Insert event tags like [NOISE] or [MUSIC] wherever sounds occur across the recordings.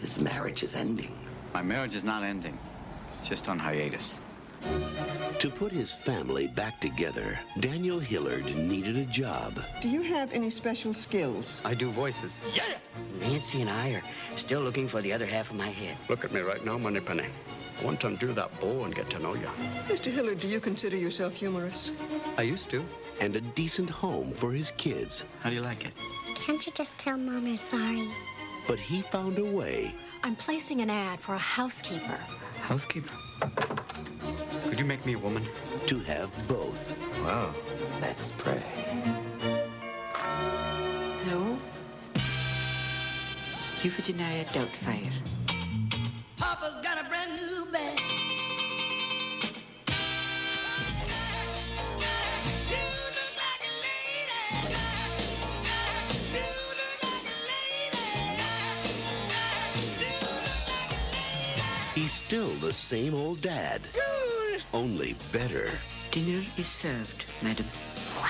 His marriage is ending. My marriage is not ending, it's just on hiatus. To put his family back together, Daniel Hillard needed a job. Do you have any special skills? I do voices. Yes! Nancy and I are still looking for the other half of my head. Look at me right now, Moneypenny. I want to undo that bow and get to know you. Mr. Hillard, do you consider yourself humorous? I used to. And a decent home for his kids. How do you like it? Can't you just tell Mom you're sorry? But he found a way I'm placing an ad for a housekeeper. Housekeeper. Could you make me a woman? to have both. Wow. Let's pray. Hello? Euphegenia Doubtfire. Papa's got a brand new bag. Still the same old dad. Only better. Dinner is served, madam. Wow.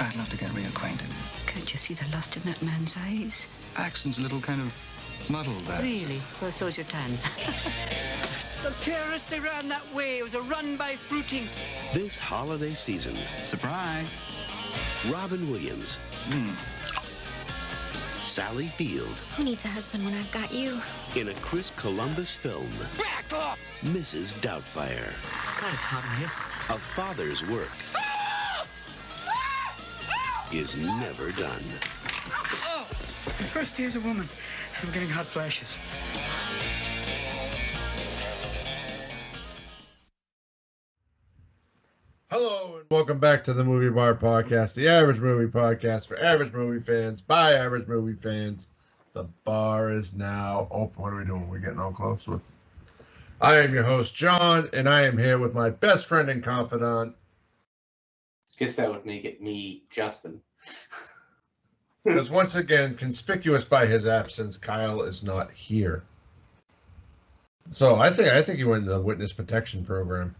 I'd love to get reacquainted. Can't you see the lust in that man's eyes? Accent's a little kind of muddled there. Really? Well, so's your tan. [LAUGHS] the terrorists, they ran that way. It was a run by fruiting. This holiday season, Surprise. Robin Williams, hmm. Sally Field Who needs a husband when I've got you? in a Chris Columbus film, Back off! Mrs. Doubtfire. God, it's hot in here. A father's work is never done. My first day as a woman. I'm getting hot flashes. Hello and welcome back to the Movie Bar Podcast, the average movie podcast for average movie fans by average movie fans. The bar is now open. What are we doing? We're getting all close with. I am your host, John, and I am here with my best friend and confidant. Guess that would make it me, Justin. [LAUGHS] Because once again, conspicuous by his absence, Kyle is not here. So I think I think he went in the witness protection program.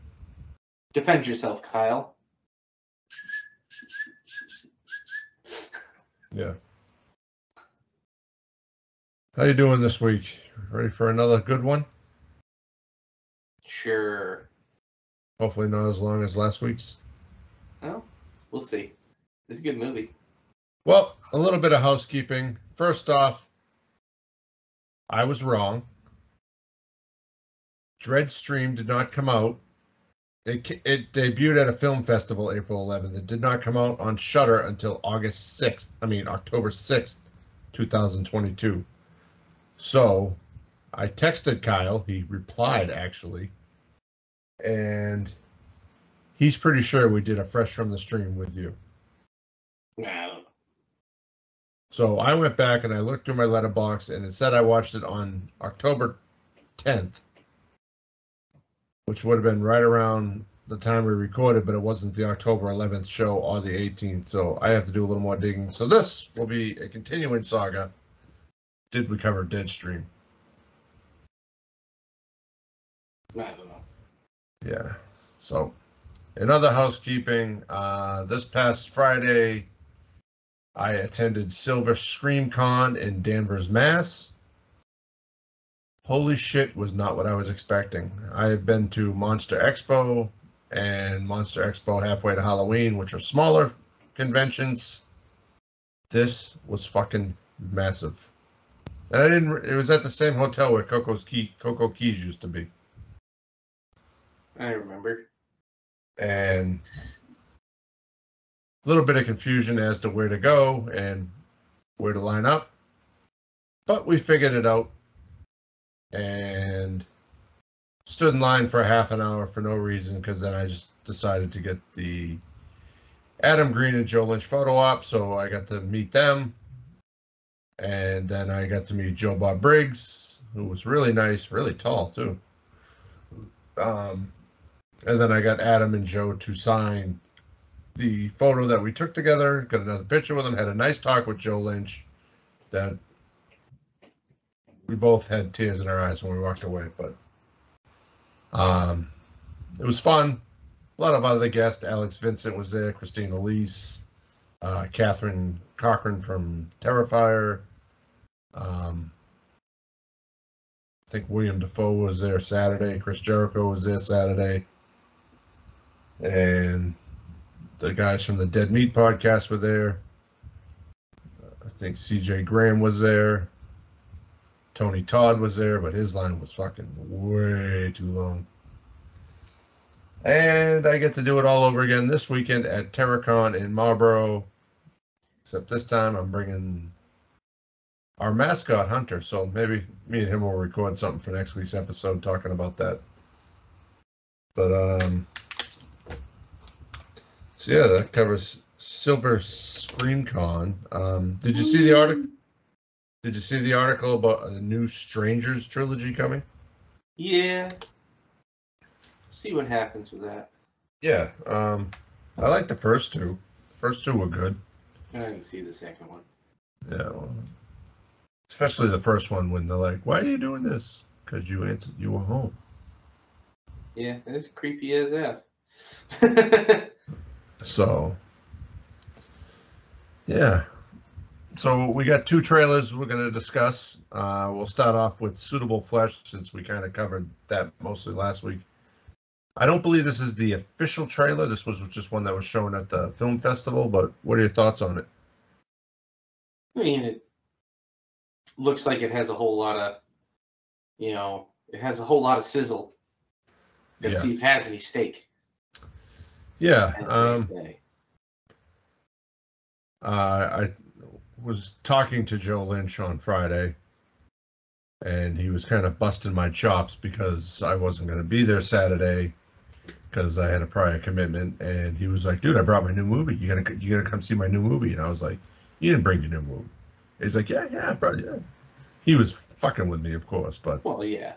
Defend yourself, Kyle. Yeah. How you doing this week? Ready for another good one? Sure. Hopefully not as long as last week's. Well, we'll see. It's a good movie. Well, a little bit of housekeeping. First off, I was wrong. Deadstream did not come out. It, it debuted at a film festival April 11th. It did not come out on Shudder until August 6th. I mean, October 6th, 2022. So I texted Kyle. He replied, actually. And he's pretty sure we did a fresh from the stream with you. Nah, I don't know. So I went back and I looked through my Letterboxd and it said I watched it on October 10th, which would have been right around the time we recorded, but it wasn't the October 11th show or the 18th. So I have to do a little more digging. So this will be a continuing saga. Did we cover Deadstream? I don't know. Yeah. So, in other housekeeping, uh, this past Friday, I attended Silver Scream Con in Danvers, Mass. Holy shit, was not what I was expecting. I have been to Monster Expo and Monster Expo halfway to Halloween, which are smaller conventions. This was fucking massive. And I didn't, it was at the same hotel where Coco's Key, Coco Keys used to be. I remember. and a little bit of confusion as to where to go and where to line up. But we figured it out and stood in line for a half an hour for no reason because then I just decided to get the Adam Green and Joe Lynch photo op. So I got to meet them. And then I got to meet Joe Bob Briggs, who was really nice, really tall too. Um, and then I got Adam and Joe to sign the photo that we took together. Got another picture with them. Had a nice talk with Joe Lynch. That we both had tears in our eyes when we walked away. But um, it was fun. A lot of other guests. Alex Vincent was there. Christine Elise. Uh, Catherine Corcoran from Terrifier. Um, I think William Defoe was there Saturday. Chris Jericho was there Saturday. And the guys from the Dead Meat podcast were there. I think CJ Graham was there. Tony Todd was there, but his line was fucking way too long. And I get to do it all over again this weekend at Terracon in Marlboro. Except this time I'm bringing our mascot Hunter. So maybe me and him will record something for next week's episode talking about that. But um, so yeah, that covers Silver Scream Con. Um, did you see the article? Did you see the article about a new Strangers trilogy coming? Yeah. See what happens with that. Yeah. Um, I like the first two. First two were good. I didn't see the second one. Yeah. Well, especially the first one when they're like, "Why are you doing this?" Because you answered you were home. Yeah, it's creepy as f. [LAUGHS] So, yeah. So we got two trailers we're going to discuss. Uh, we'll start off with Suitable Flesh since we kind of covered that mostly last week. I don't believe this is the official trailer. This was just one that was shown at the film festival. But what are your thoughts on it? I mean, it looks like it has a whole lot of, you know, it has a whole lot of sizzle. Let's Yeah. see if it has any steak. Yeah. Um, uh, I was talking to Joe Lynch on Friday, and he was kind of busting my chops because I wasn't going to be there Saturday because I had a prior commitment. And he was like, "Dude, I brought my new movie. You gotta, you gotta come see my new movie." And I was like, "You didn't bring your new movie." He's like, "Yeah, yeah, bro, yeah." He was fucking with me, of course, but Well, yeah.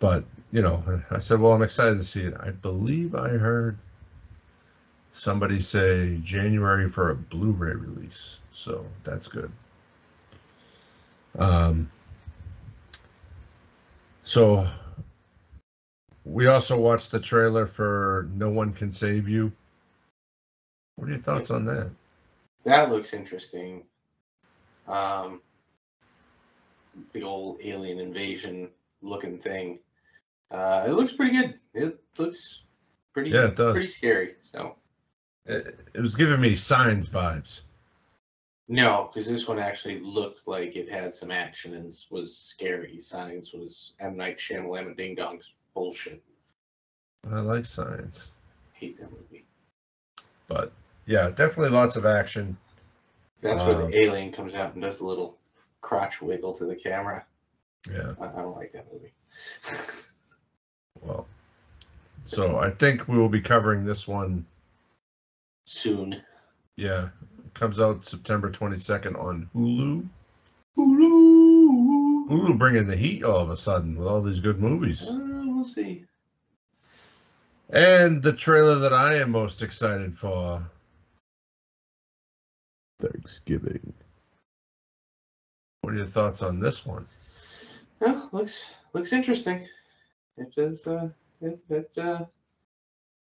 but you know, I said, "Well, I'm excited to see it." I believe I heard somebody say January for a Blu-ray release, so that's good. Um, so we also watched the trailer for No One Can Save You. What are your thoughts on that? That looks interesting. Um, the old alien invasion looking thing. Uh, it looks pretty good. It looks pretty, Yeah, it does. pretty scary. So It, it was giving me Signs vibes. no, because this one actually looked like it had some action and was scary. Signs was M Night Shyamalan Ding Dong's bullshit. I like Signs. Hate that movie. But yeah, definitely lots of action. That's where Um, the alien comes out and does a little crotch wiggle to the camera. Yeah. I, I don't like that movie. [LAUGHS] Well, so I think we will be covering this one. Soon. Yeah, comes out September 22nd on Hulu. Hulu. Hulu bringing the heat all of a sudden with all these good movies. Uh, we'll see. And the trailer that I am most excited for Thanksgiving. What are your thoughts on this one? Oh, looks looks interesting. It does. Uh, it, it, uh,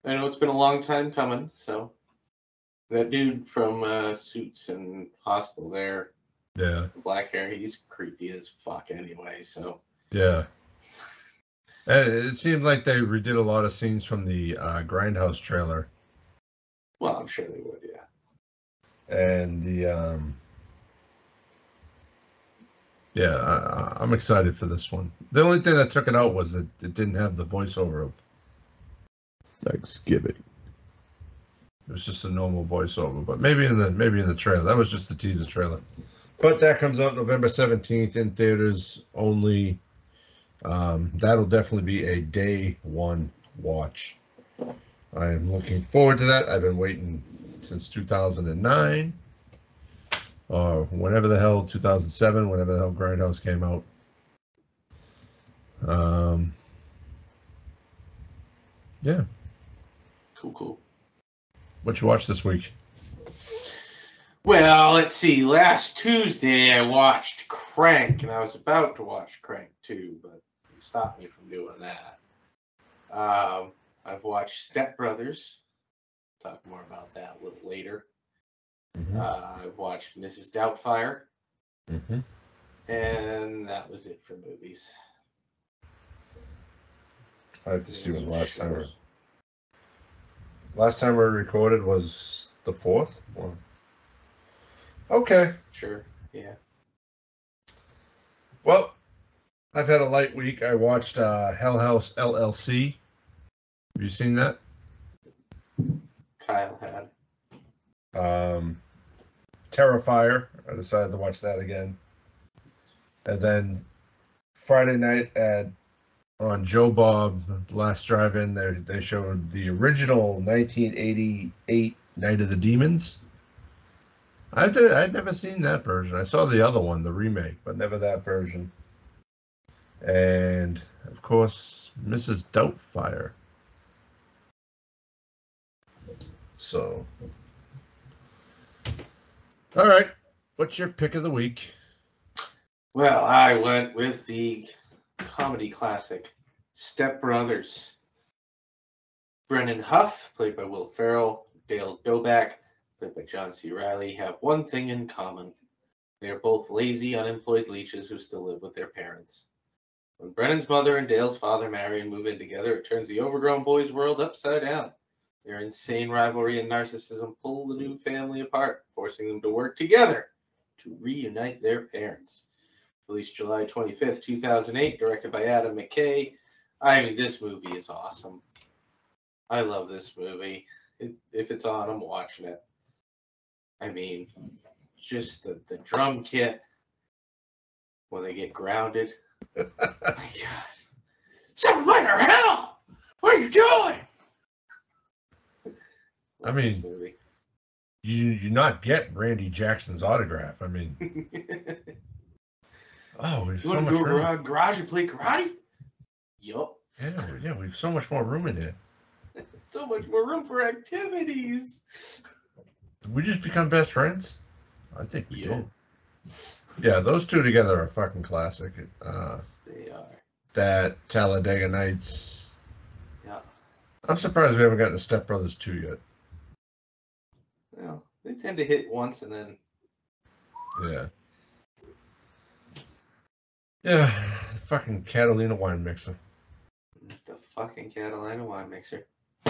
I know it's been a long time coming. So that dude from uh, Suits and Hostel there, Yeah, black hair, he's creepy as fuck anyway. So yeah. It seemed like they redid a lot of scenes from the uh, Grindhouse trailer. well, I'm sure they would. Yeah. and the um yeah I, I- i'm excited for this one the only thing that took it out was that it didn't have the voiceover of thanksgiving it was just a normal voiceover but maybe in the maybe in the trailer. That was just the teaser trailer. But that comes out november 17th in theaters only. Um that'll definitely be a day one watch. I am looking forward to that. I've been waiting since 2009 or whenever the hell 2007 whenever the hell grindhouse came out. Um yeah. Cool. Cool. What you watched this week Well, let's see. Last Tuesday, I watched Crank, and I was about to watch Crank 2, but you stopped me from doing that. Um, I've watched Step Brothers. Talk more about that a little later. Mhm. Uh, I've watched Mrs. Doubtfire, Mhm. and that was it for movies. I have to see when last time. Last time we recorded was the fourth. one. okay. Sure. Yeah. Well, I've had a light week. I watched uh, Hell House LLC. Have you seen that? Kyle had. Um, Terrifier. I decided to watch that again. And then Friday night at on Joe Bob Last Drive-In, they they showed the original 1988 Night of the Demons. I did. I'd never seen that version. I saw the other one, the remake, but never that version. And of course, Mrs. Doubtfire. So, all right, what's your pick of the week? Well, I went with the comedy classic Step Brothers. Brennan Huff, played by Will Ferrell, Dale Doback, played by John C. Reilly, have one thing in common. They are both lazy, unemployed leeches who still live with their parents. When Brennan's mother and Dale's father marry and move in together, it turns the overgrown boy's world upside down. Their insane rivalry and narcissism pull the new family apart, forcing them to work together to reunite their parents. Released July 25th, 2008, directed by Adam McKay. I mean, this movie is awesome. I love this movie. It, if it's on, I'm watching it. I mean, just the, the drum kit when they get grounded. [LAUGHS] My God. Simulator hell! What are you doing? I mean, you you not get Randy Jackson's autograph. I mean, [LAUGHS] oh, You so want much to go room. garage and play karate? Yup. Yeah, yeah, we've so much more room in here. [LAUGHS] So much more room for activities. Did we just become best friends? I think we Yeah. did. Yeah, those two together are fucking classic. Uh, They are. that Talladega Nights. Yeah. I'm surprised we haven't gotten to Step Brothers 2 yet. Well, they tend to hit once and then Yeah. Yeah, fucking Catalina wine mixer. the fucking Catalina wine mixer. [LAUGHS]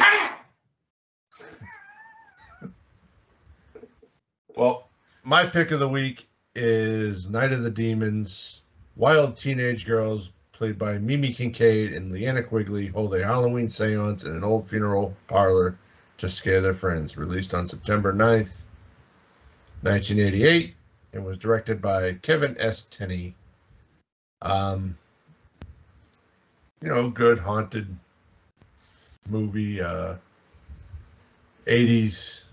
Well, my pick of the week is Night of the Demons. Wild teenage girls, played by Mimi Kinkade and Linnea Quigley, hold a Halloween seance in an old funeral parlor to scare their friends. Released on September 9th, 1988, and was directed by Kevin S. Tenney. Um, you know, good haunted movie, uh, 80s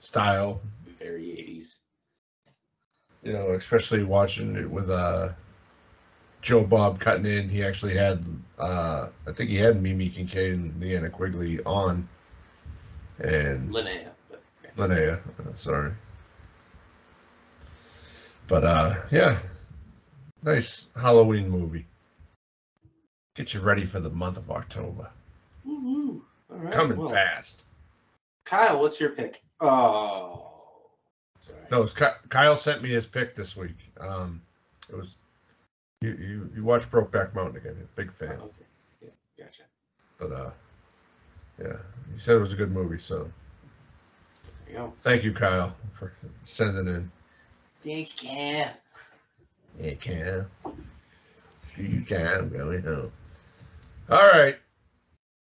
style. Very 80s. You know, especially watching it with uh, Joe Bob cutting in. He actually had, uh, I think he had Mimi Kinkade and Linnea Quigley on, and Linnea. But, Linnea. uh, sorry, but uh, yeah, nice Halloween movie. Get you ready for the month of October. Woo-hoo. All right. Coming well, fast. Kyle, what's your pick? Oh. Sorry. No, Ky- Kyle sent me his pick this week. Um, it was you. You, you watched Brokeback Mountain again. Big fan. Okay. Yeah, gotcha. But uh, yeah, he said it was a good movie. So There you go. thank you, Kyle, for sending in. Thanks, Cam. Yeah, Kyle. You can. Going home. All right.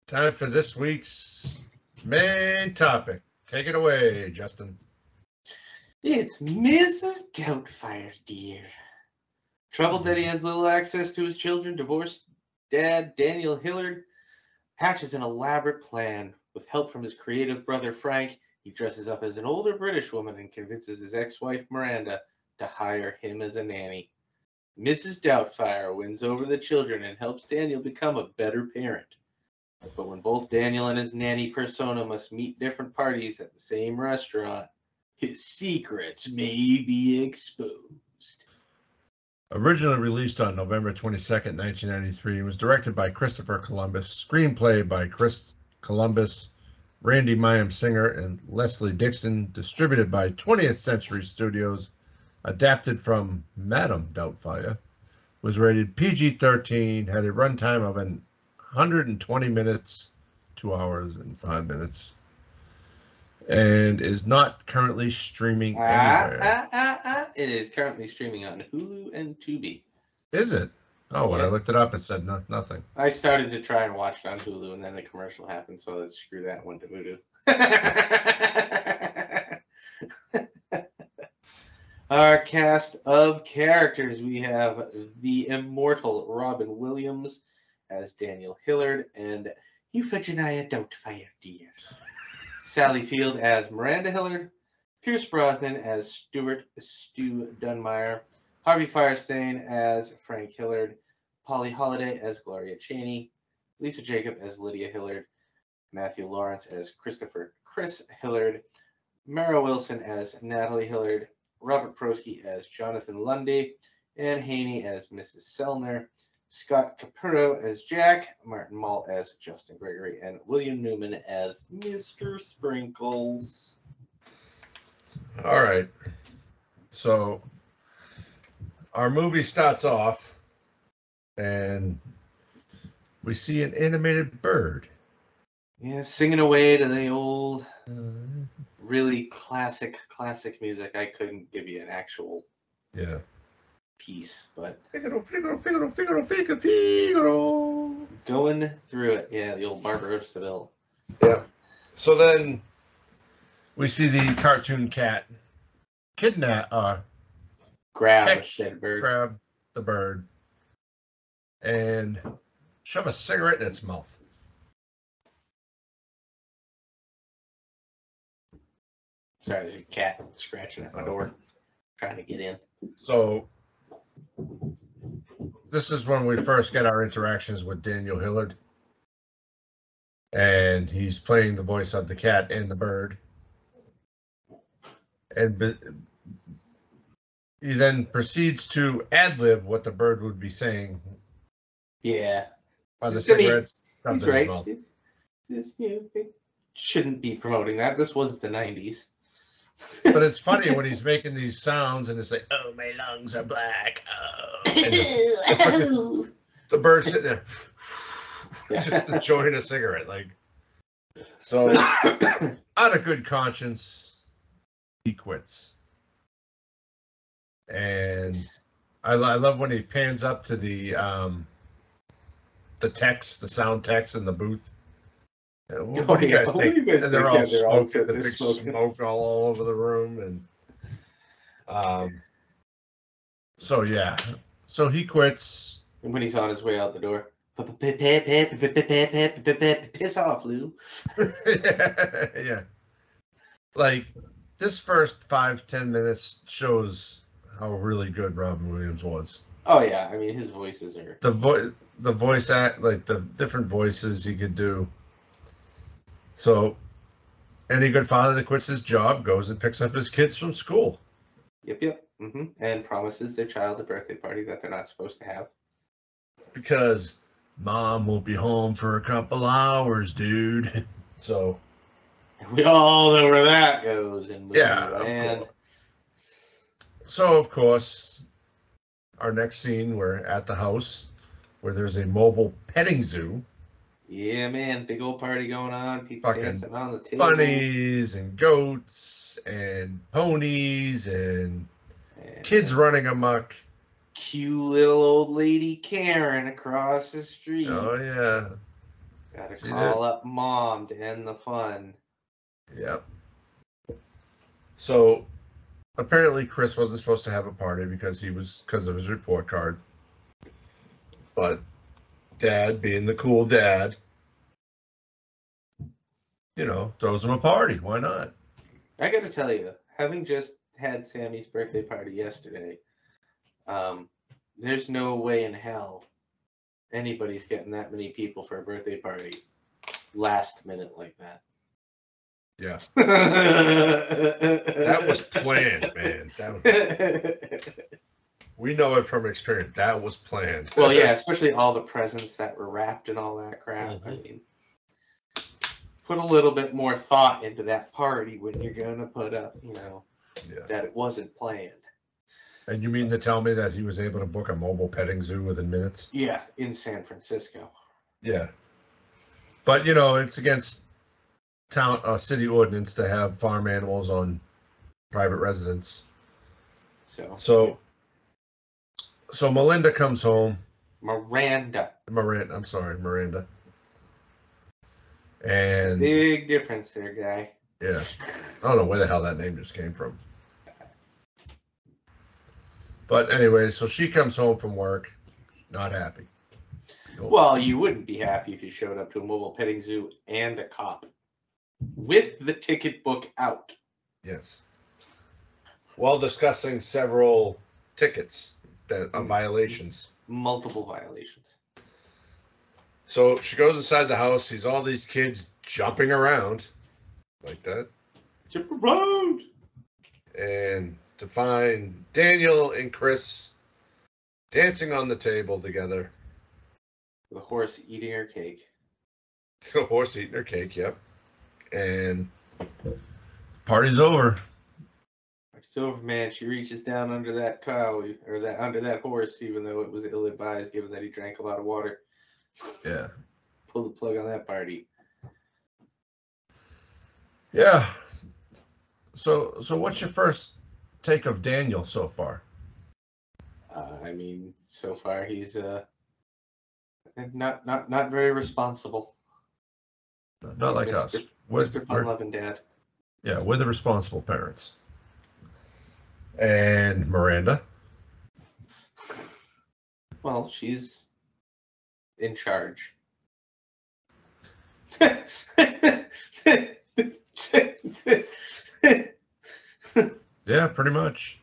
Time for this week's main topic. Take it away, Justin. It's Mrs. Doubtfire, dear. Troubled that he has little access to his children, divorced dad Daniel Hillard hatches an elaborate plan. With help from his creative brother Frank, he dresses up as an older British woman and convinces his ex wife Miranda to hire him as a nanny. Mrs. Doubtfire wins over the children and helps Daniel become a better parent. But when both Daniel and his nanny persona must meet different parties at the same restaurant, his secrets may be exposed. Originally released on November 22nd, 1993, it was directed by Christopher Columbus, screenplay by Chris Columbus, Randi Mayem Singer, and Leslie Dixon, distributed by 20th Century Studios, adapted from Madame Doubtfire, was rated PG 13, had a runtime of an 120 minutes, two hours and five minutes, and is not currently streaming Ah, anywhere. ah, ah. It is currently streaming on Hulu and Tubi. Is it? Oh, when I looked it up, it said no, nothing. I started to try and watch it on Hulu, and then the commercial happened, so let's screw that one to Voodoo. [LAUGHS] Our cast of characters we have the immortal Robin Williams as Daniel Hillard and Euphegenia Doubtfire Dear. Sally Field as Miranda Hillard, Pierce Brosnan as Stuart Stu Dunmire, Harvey Fierstein as Frank Hillard, Polly Holliday as Gloria Chaney, Lisa Jakub as Lydia Hillard, Matthew Lawrence as Christopher Chris Hillard, Mara Wilson as Natalie Hillard, Robert Prosky as Jonathan Lundy, Anne Haney as Mrs. Sellner, Scott Capurro as Jack, Martin Mull as Justin Gregory, and William Newman as Mr. Sprinkles. All right. So our movie starts off and we see an animated bird. Yeah, singing away to the old, mm-hmm. Really classic, classic music. I couldn't give you an actual Yeah. piece, but Figaro, Figaro, Figaro, Figaro, Figaro, Figaro. going through it, yeah, the old Barber of Seville. Yeah. So then we see the cartoon cat kidnap, uh, Grab catch, bird. grab the bird and shove a cigarette in its mouth. Sorry, there's a cat scratching at my door, trying to get in. So this is when we first get our interactions with Daniel Hillard. And he's playing the voice of the cat and the bird. And be- he then proceeds to ad lib what the bird would be saying Yeah, by the cigarettes. shoved he's right. mouth. It's, it's, you know, it shouldn't be promoting that. This was the '90s. But it's funny when he's making these sounds and it's like, oh, my lungs are black. Oh. And the, [LAUGHS] the bird sitting there [LAUGHS] just enjoying a cigarette. Like, so [COUGHS] out of good conscience, he quits. And I, I love when he pans up to the um, the text, the sound text in the booth. Uh, What, Oh, do you guys think? you guys and they're all Yeah, they're all smoking, the big smoking. smoke all, all over the room, and um. So yeah, so he quits. And when he's on his way out the door, piss off, Lou. yeah. Like this first five, ten minutes shows how really good Robin Williams was. Oh yeah, I mean his voices are. The voice the voice act like the different voices he could do. So any good father that quits his job goes and picks up his kids from school. Yep, yep. hmm And promises their child a birthday party that they're not supposed to have. Because mom won't be home for a couple hours, dude. [LAUGHS] So We all know where that goes movie Yeah, of course. So of course, our next scene we're at the house where there's a mobile petting zoo, Yeah, man, big old party going on. People Fucking dancing on the table. bunnies and goats and ponies and kids running amok. Cute little old lady Karen across the street. Oh yeah, Gotta see call up mom to end the fun. yep. So apparently Chris wasn't supposed to have a party because he was because of his report card. But dad being the cool dad, you know, throws him a party. Why not? I gotta tell you, having just had Sammy's birthday party yesterday, um, there's no way in hell anybody's getting that many people for a birthday party last minute like that. Yeah. that [LAUGHS] That was planned, man. That was, [LAUGHS] we know it from experience. That was planned. well, yeah, especially all the presents that were wrapped and all that crap. I Mhm. mean, put a little bit more thought into that party when you're gonna put up, you know, Yeah. that it wasn't planned. And you mean to tell me that he was able to book a mobile petting zoo within minutes? Yeah, in San Francisco. Yeah. But you know, it's against town uh, city ordinance to have farm animals on private residence. So, So so Melinda comes home. Miranda. Miranda, I'm sorry, Miranda. And Big difference there, guy. yeah, I don't know where the hell that name just came from. But anyway, so she comes home from work, not happy. Well, you wouldn't be happy if you showed up to a mobile petting zoo and a cop with the ticket book out. Yes. While discussing several tickets that are violations. Multiple violations. So she goes inside the house, sees all these kids jumping around like that. Jump around. And to find Daniel and Chris dancing on the table together. The horse eating her cake. [LAUGHS] The horse eating her cake, yep. And party's over. Silverman, she reaches down under that cow or that under that horse, even though it was ill advised, given that he drank a lot of water. Yeah. [LAUGHS] Pull the plug on that party. Yeah. So so what's your first take of Daniel so far? Uh, I mean, so far he's uh not not not very responsible. Not like us. Mr. We're, Mr. we're- Fun loving dad. yeah, we're the responsible parents. And Miranda. Well, she's in charge. Yeah, pretty much.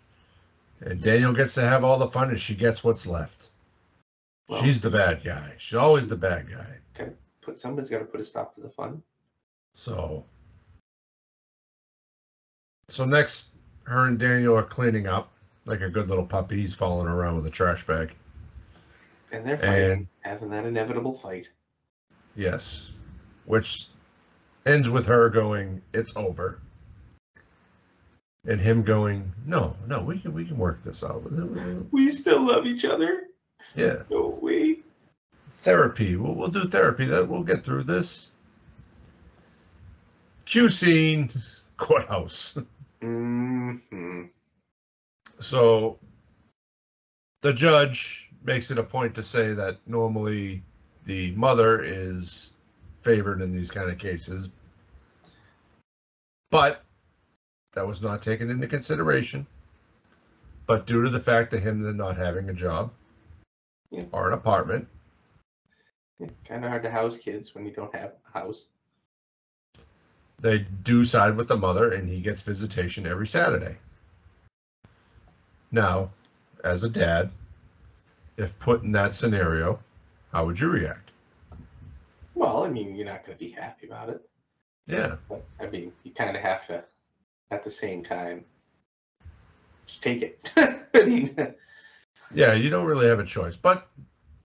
And Daniel gets to have all the fun and she gets what's left. Well- She's the bad guy. She's always the bad guy. Okay, put somebody's got to put a stop to the fun. So So next her and Daniel are cleaning up like a good little puppy. He's falling around with a trash bag. And they're fighting, And- having that inevitable fight. Yes. Which ends with her going, It's over. And him going, No, no, we can we can work this out. [LAUGHS] We still love each other. Yeah. No, we. Therapy. We'll, we'll do therapy. That we'll get through this. Q scene, [LAUGHS] courthouse. [LAUGHS] hmm So the judge makes it a point to say that normally the mother is favored in these kind of cases. But that was not taken into consideration. But due to the fact of him not having a job Yeah. or an apartment, Kind of hard to house kids when you don't have a house. They do side with the mother and he gets visitation every Saturday. Now, as a dad, if put in that scenario, how would you react? Well, I mean, you're not going to be happy about it. Yeah. But, I mean, you kind of have to, at the same time, just take it. [LAUGHS] I mean, Yeah, you don't really have a choice. But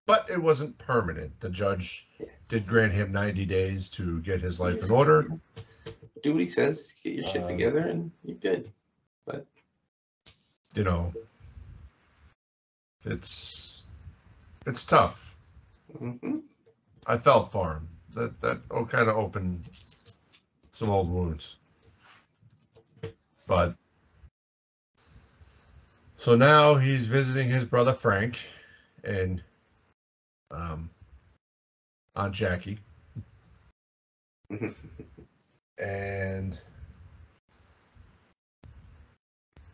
but it wasn't permanent. The judge did grant him 90 days to get his life in order. Do what he says, get your shit Um, together, and you're good. But You know, it's it's tough. mhm. I felt for him. That that oh, kind of opened some old wounds. But so now he's visiting his brother Frank and um, Aunt Jackie, [LAUGHS] and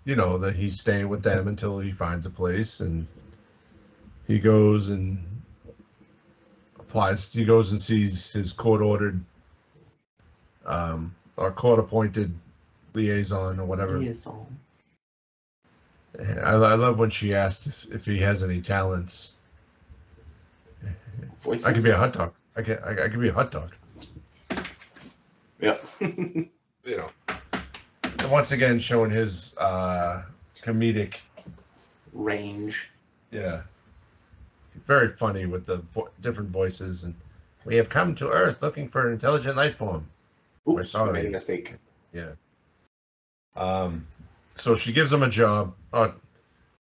you know that he's staying with them until he finds a place, and he goes and applies. He goes and sees his court-ordered um, or court-appointed liaison or whatever. Liaison. I, I love when she asked if, if he has any talents. Voices. I could be a hot dog. I can I, I could be a hot dog. Yeah. [LAUGHS] You know. And once again, showing his uh, comedic. Range. Yeah. Very funny with the vo- different voices and. We have come to Earth looking for an intelligent life form. We're Oops, I sorry. made a mistake. Yeah. Um, so she gives him a job. Uh,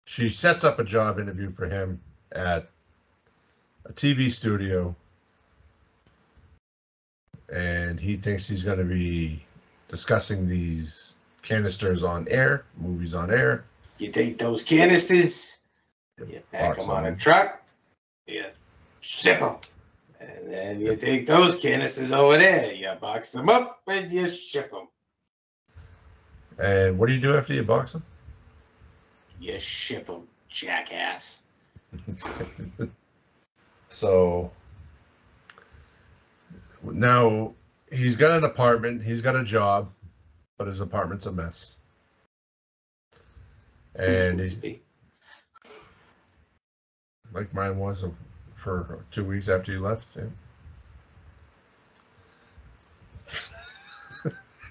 she sets up a job interview for him at a TV studio and he thinks he's going to be discussing these canisters on air, movies on air. You take those canisters, you pack them on a truck, you ship them. And then you take those canisters over there, you box them up, and you ship them. And what do you do after you box them? You ship them, jackass. [LAUGHS] So now he's got an apartment, he's got a job, but his apartment's a mess. And he's like mine was for two weeks after you left. Yeah.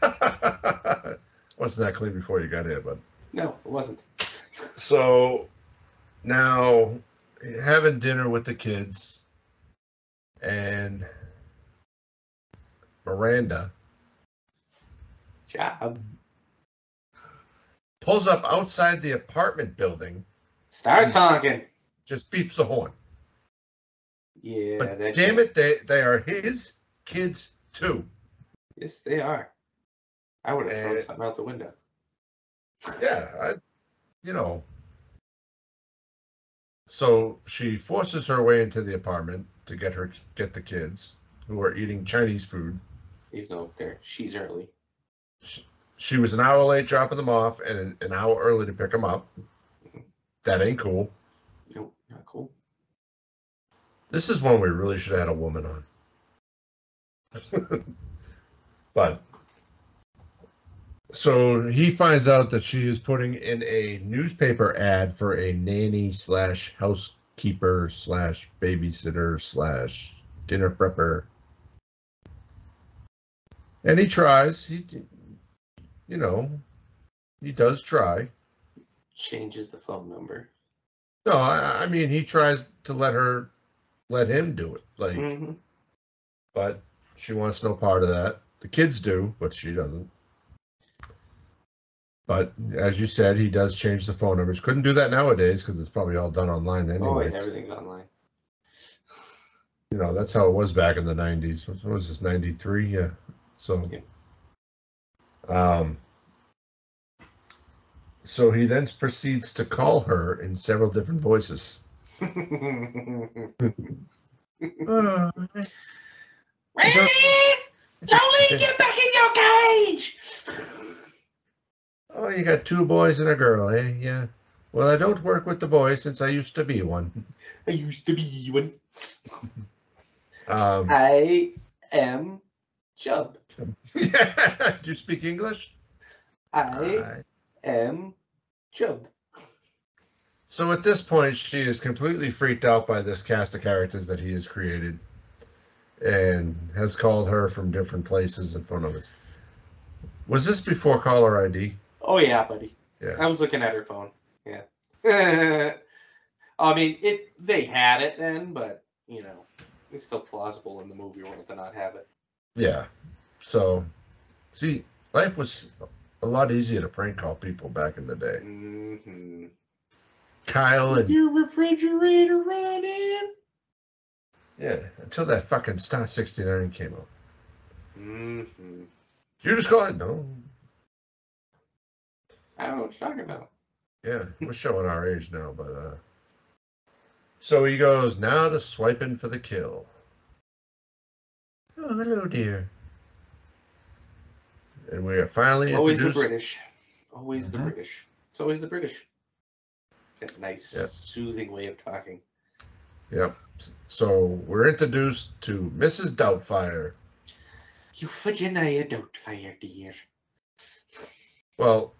[LAUGHS] Wasn't that clean before you got here, but No, it wasn't. [LAUGHS] so now having dinner with the kids and Miranda Job. pulls up outside the apartment building, Starts honking. just beeps the horn. Yeah, But damn it, they they are his kids too. Yes, they are. I would have thrown Uh, something out the window. Yeah, I, you know. So she forces her way into the apartment to get her get the kids who are eating Chinese food. Even though they're she's early. She, she was an hour late dropping them off and an, an hour early to pick them up. That ain't cool. Nope, not cool. This is one we really should have had a woman on. [LAUGHS] but so he finds out that she is putting in a newspaper ad for a nanny slash housekeeper slash babysitter slash dinner prepper. And he tries. He, you know, he does try. Changes the phone number. No, I, I mean he tries to let her, let him do it. Like, Mhm. but she wants no part of that. The kids do, but she doesn't. But as you said, he does change the phone numbers. Couldn't do that nowadays because it's probably all done online Oh, wait, everything's online. you know, that's how it was back in the '90s. What was this? '93? Yeah. So, Yeah. um, so he then proceeds to call her in several different voices. [LAUGHS] Uh, Jolene, get back in your cage! [LAUGHS] Oh, you got two boys and a girl, eh? Yeah. Well, I don't work with the boys since I used to be one. I used to be one. Um, I am Chub. [LAUGHS] do you speak English? I Alright. am Chub. So at this point, she is completely freaked out by this cast of characters that he has created and has called her from different places in front of us. Was this before caller ID? Oh yeah, buddy. Yeah. I was looking at her phone. Yeah. [LAUGHS] I mean, it. They had it then, but you know, it's still plausible in the movie world to not have it. Yeah. So, see, life was a lot easier to prank call people back in the day. Mm-hmm. Kyle and Your refrigerator running. yeah, until that fucking Star 69 came out. Mm-hmm. You just call it? No. I don't know what you're talking about. Yeah, we're showing our age now, but uh so he goes now to swiping for the kill. Oh, hello, dear. And we are finally Always the. British. Always the Mhm. British. It's always the British. That nice, Yep. soothing way of talking. Yep. So we're introduced to Mrs. Doubtfire. You Virginia don't fire, dear. Well,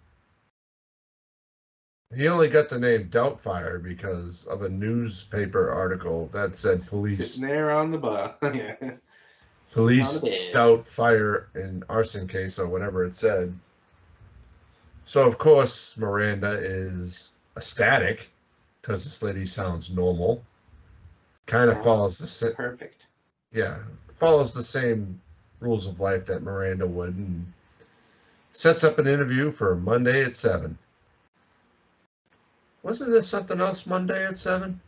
he only got the name Doubtfire because of a newspaper article that said police Sitting there on the bus. [LAUGHS] police Sitting on the bed. doubt fire in arson case or whatever it said. So of course Miranda is ecstatic because this lady sounds normal. Kind of follows the sa- Perfect. yeah follows the same rules of life that Miranda would and sets up an interview for Monday at seven. Wasn't there something else Monday at seven?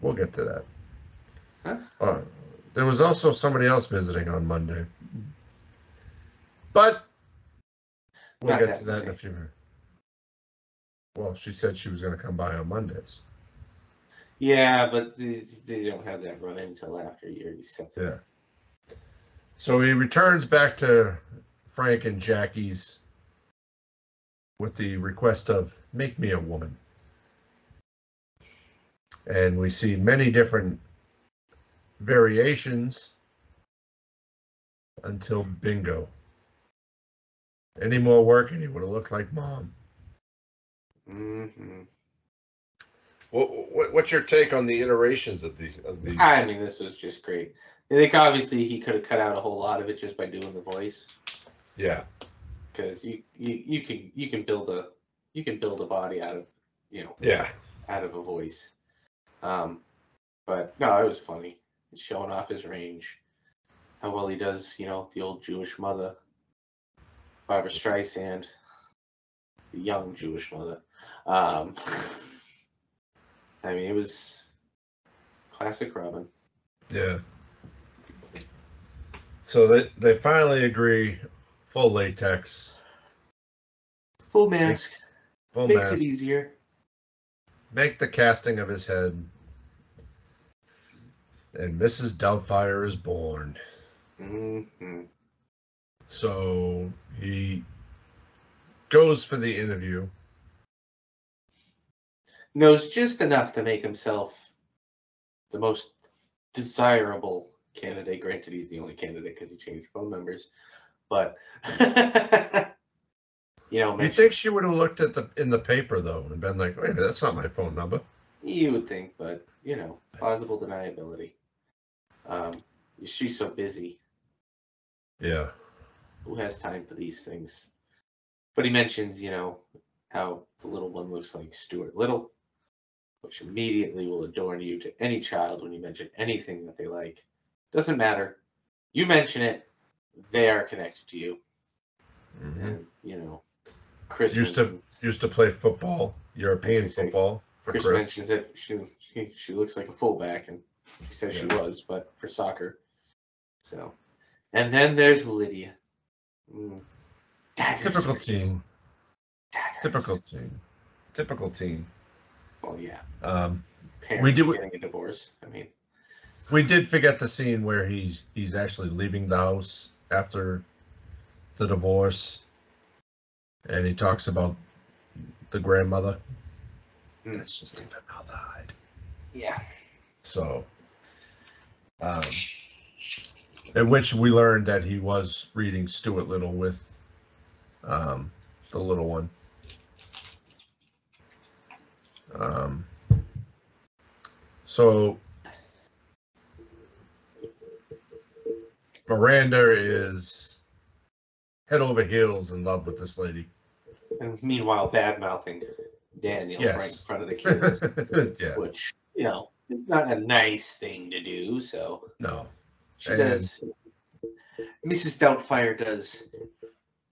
We'll get to that. Uh, there was also somebody else visiting on Monday. But we'll Not get that to that in a few minutes. Well, she said she was going to come by on Mondays. Yeah, but they, they don't have that run until after you already set it. Yeah. So he returns back to Frank and Jackie's with the request of make me a woman. And we see many different variations until bingo. Any more work and he would have looked like mom. Mm-hmm. What, what, what's your take on the iterations of these? Of these? I mean, this was just great. I think obviously he could have cut out a whole lot of it just by doing the voice, yeah, because you, you you can you can build a you can build a body out of you know yeah, out of a voice. Um, but no, it was funny. Showing off his range, how well he does. You know, the old Jewish mother, Barbra Streisand, the young Jewish mother. Um, I mean, it was classic Robin. yeah. So they they finally agree, full latex, Full mask full makes mask. it easier. make the casting of his head. And Mrs. Doubtfire is born. hmm So he goes for the interview. Knows just enough to make himself the most desirable candidate. Granted, he's the only candidate because he changed phone numbers, but [LAUGHS] you know, You think she would have looked at the in the paper though and been like, "Wait, a minute, that's not my phone number." You would think, but you know, plausible deniability. Um, she's so busy. Yeah, Who has time for these things? But he mentions, you know, how the little one looks like Stuart Little, which immediately will adorn you to any child when you mention anything that they like. Doesn't matter. You mention it, they are connected to you. Mhm. And, you know, Chris used to used to play football, European football for Chris, Chris. mentions that she, she she looks like a fullback, and she says she was, but for soccer. So, and then there's Lydia. Mm. Daggers. Typical team. Daggers. Typical team. Typical team. Oh yeah. Um, Parents We do- getting a divorce. I mean, we did forget the scene where he's he's actually leaving the house after the divorce, and he talks about the grandmother. Hmm. That's just even formaldehyde. yeah. So, um, in which we learned that he was reading Stuart Little with um, the little one. Um, so, Miranda is head over heels in love with this lady. And meanwhile, bad mouthing Daniel right in front of the [LAUGHS] kids, yeah, which you know, is not a nice thing to do. So no. she And- does. Mrs. Doubtfire does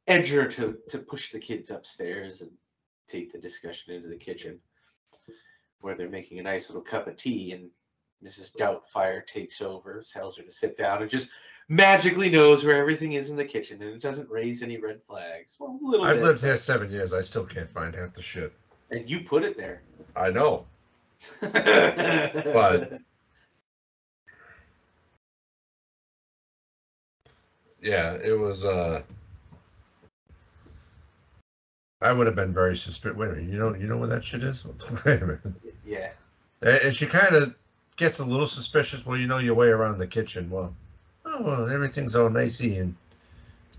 edge her to to push the kids upstairs and take the discussion into the kitchen, where they're making a nice little cup of tea, and Mrs. Doubtfire takes over, tells her to sit down, and just magically knows where everything is in the kitchen, and it doesn't raise any red flags. Well, a little I've bit, lived here seven years. I still can't find half the shit. and you put it there. I know. But Yeah, it was. uh I would have been very suspicious. Wait a minute, you know, you know where that shit is? [LAUGHS] Wait a minute. yeah, And and she kind of gets a little suspicious. Well, you know your way around the kitchen. Well, oh well, everything's all nicey and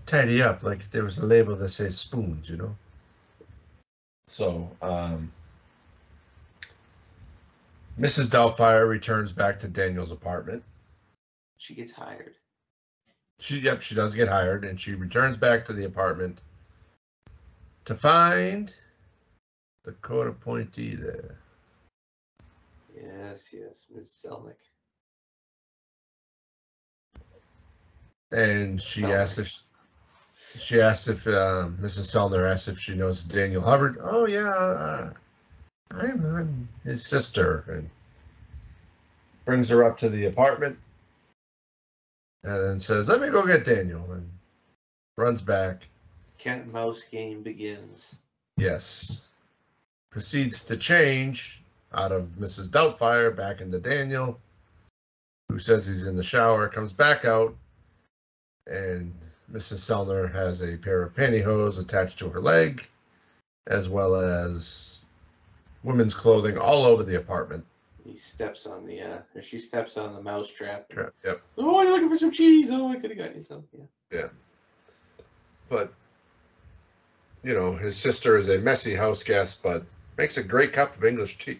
tidy up. Like there was a label that says spoons, you know. So, um, Mrs. Doubtfire returns back to Daniel's apartment. she gets hired. She, yep, she does get hired, and she returns back to the apartment to find the court appointee there. Yes, yes, Ms. Selnick. And she Selnick. asks if she asks if um, Mrs. Sellner asks if she knows Daniel Hubbard. Oh yeah, uh, I'm, I'm his sister, and brings her up to the apartment, and then says, "Let me go get Daniel," and runs back. Cat and mouse game begins. Yes. Proceeds to change out of Mrs. Doubtfire back into Daniel, who says he's in the shower, comes back out, and Mrs. Sellner has a pair of pantyhose attached to her leg, as well as women's clothing all over the apartment. He steps on the uh or she steps on the mouse trap. Tra- Yep. Oh, you're looking for some cheese. Oh, I could have got you some. Yeah. Yeah. But, you know, his sister is a messy house guest, but makes a great cup of English tea.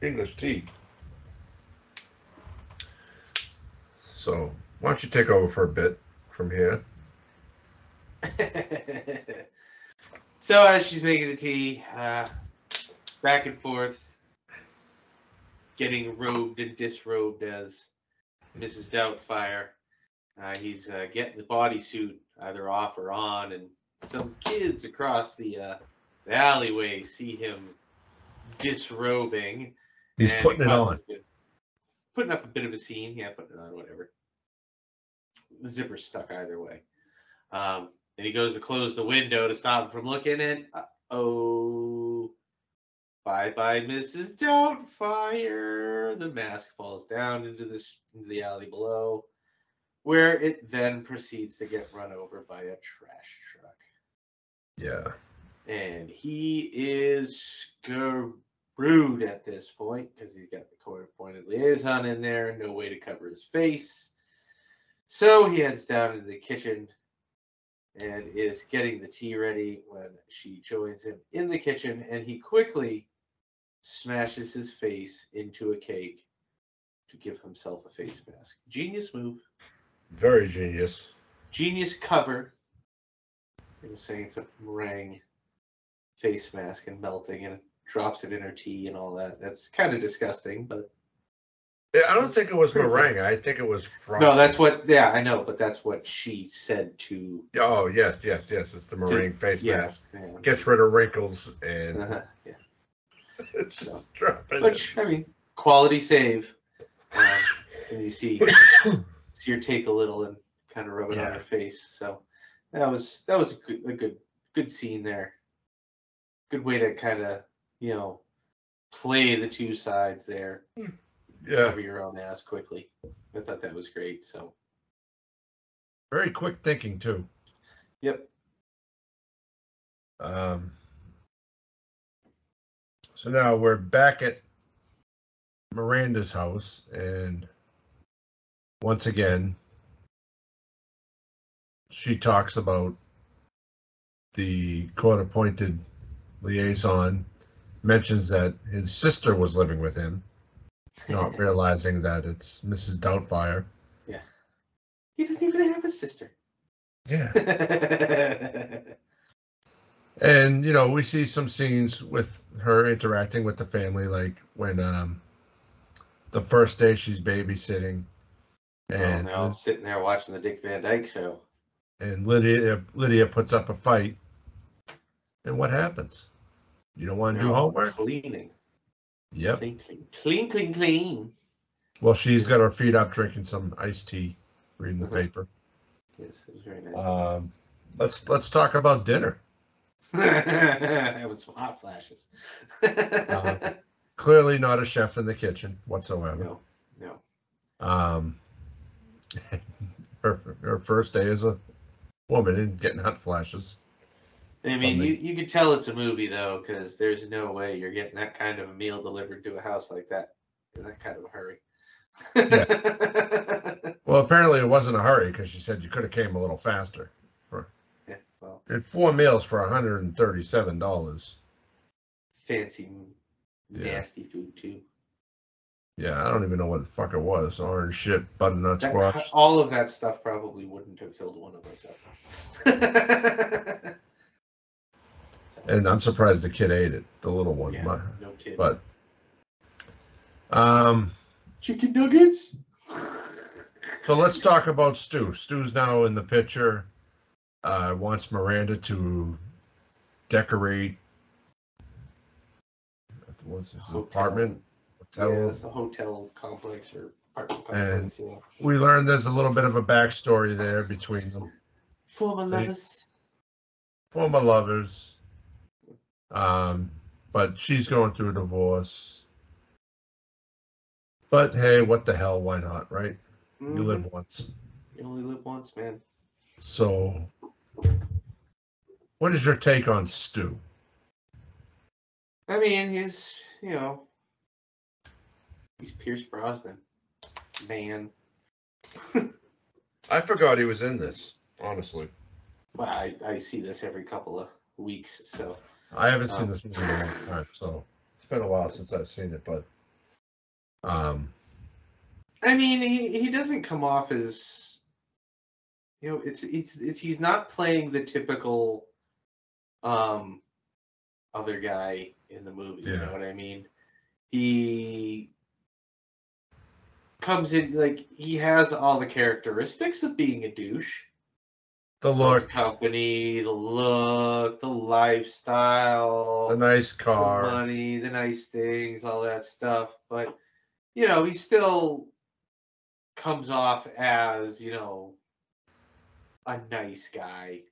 English tea. So, why don't you take over for a bit from here? [LAUGHS] so as she's making the tea, uh, back and forth, getting robed and disrobed as Mrs. Doubtfire. Uh, he's uh, getting the bodysuit either off or on, and some kids across the, uh, the alleyway see him disrobing. He's putting it causes on. bit- putting up a bit of a scene. Yeah, putting it on, whatever. The zipper's stuck either way. Um, and he goes to close the window to stop him from looking, and uh, oh, bye bye, Mrs. Doubtfire. The mask falls down into the into the alley below, where it then proceeds to get run over by a trash truck Yeah. and he is screwed at this point because he's got the court appointed liaison in there, no way to cover his face. So he heads down into the kitchen and is getting the tea ready when she joins him in the kitchen, and he quickly smashes his face into a cake to give himself a face mask. Genius move. Very genius. Genius cover. Were saying it's a meringue face mask and melting and drops it in her tea and all that. That's kind of disgusting, but Yeah, I don't think it was meringue. I think it was frosting. no, that's what. Yeah, I know, but that's what she said to. Oh, yes, yes, yes. It's the meringue face yeah, mask. yeah. Gets rid of wrinkles and Uh-huh, yeah. It's just dropping it. Which I mean, quality save. Um, and you see, [COUGHS] see her take a little and kind of rub it on Yeah. her face. So that was that was a good a good good scene there. Good way to kind of you know play the two sides there. Yeah. Cover your own ass quickly. I thought that was great. So Very quick thinking, too. yep. Um, so now we're back at Miranda's house, and once again, she talks about the court appointed liaison, mentions that his sister was living with him, not [LAUGHS] realizing that it's Mrs. Doubtfire. Yeah. He doesn't even have a sister. Yeah. [LAUGHS] And you know, we see some scenes with her interacting with the family, like when um the first day she's babysitting, and and they're sitting there watching the Dick Van Dyke show. and Lydia Lydia puts up a fight, and what happens? You don't want to do They're homework? Cleaning. Yep. Clean, clean, clean, clean, clean. Well, she's got her feet up, drinking some iced tea, reading the Mhm. paper. Yes, it was very nice. Um, let's let's talk about dinner. [LAUGHS] Having some hot flashes. Uh, Clearly, not a chef in the kitchen whatsoever. no, no. Um, [LAUGHS] her her first day as a woman and getting hot flashes. I mean, you, you could tell it's a movie though, because there's no way you're getting that kind of a meal delivered to a house like that in that kind of a hurry. [LAUGHS] Well, apparently it wasn't a hurry because she said you could have came a little faster. Well, And four meals for hundred and thirty-seven dollars. fancy, Yeah. nasty food too. Yeah, I don't even know what the fuck it was. Orange shit, butternut That, squash. all of that stuff probably wouldn't have filled one of us up. [LAUGHS] And I'm surprised the kid ate it, the little one. yeah, My- no kidding. But um, chicken nuggets. so let's talk about Stu. Stu's now in the picture. Uh, wants Miranda to decorate. What's his Hotel. apartment? hotel. Yeah, it's a hotel complex or apartment And complex. Yeah. we learned there's a little bit of a backstory there between them. Former They- lovers. Former lovers. Um, but she's going through a divorce. But hey, what the hell? Why not, right? You Mhm. live once. You only live once, man. So, what is your take on Stu? I mean, he's you know, he's Pierce Brosnan, man. I forgot he was in this, honestly. Well, I, I see this every couple of weeks, so I haven't seen Um, this movie in a long time, so it's been a while since I've seen it, but um I mean, he, he doesn't come off as you know, it's, it's it's he's not playing the typical um other guy in the movie, you know what I mean? He comes in like he has all the characteristics of being a douche. the The look, company, the look, the lifestyle, the nice car, the car. money, the nice things, all that stuff. But you know, he still comes off as you know a nice guy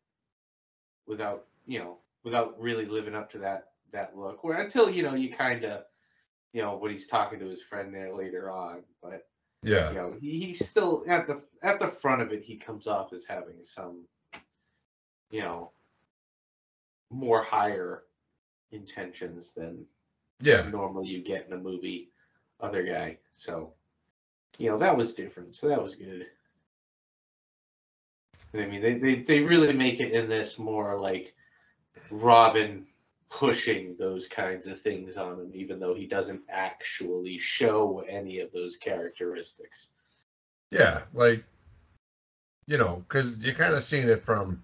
without you know without really living up to that that look. Where until you know you kind of you know when he's talking to his friend there later on, but Yeah. you know he, he's still at the at the front of it. He comes off as having some you know more higher intentions than Yeah. normally you get in a movie other guy so you know that was different so that was good i mean they, they they really make it in this more like robin pushing those kinds of things on him even though he doesn't actually show any of those characteristics Yeah, like you know, because you're kind of seeing it from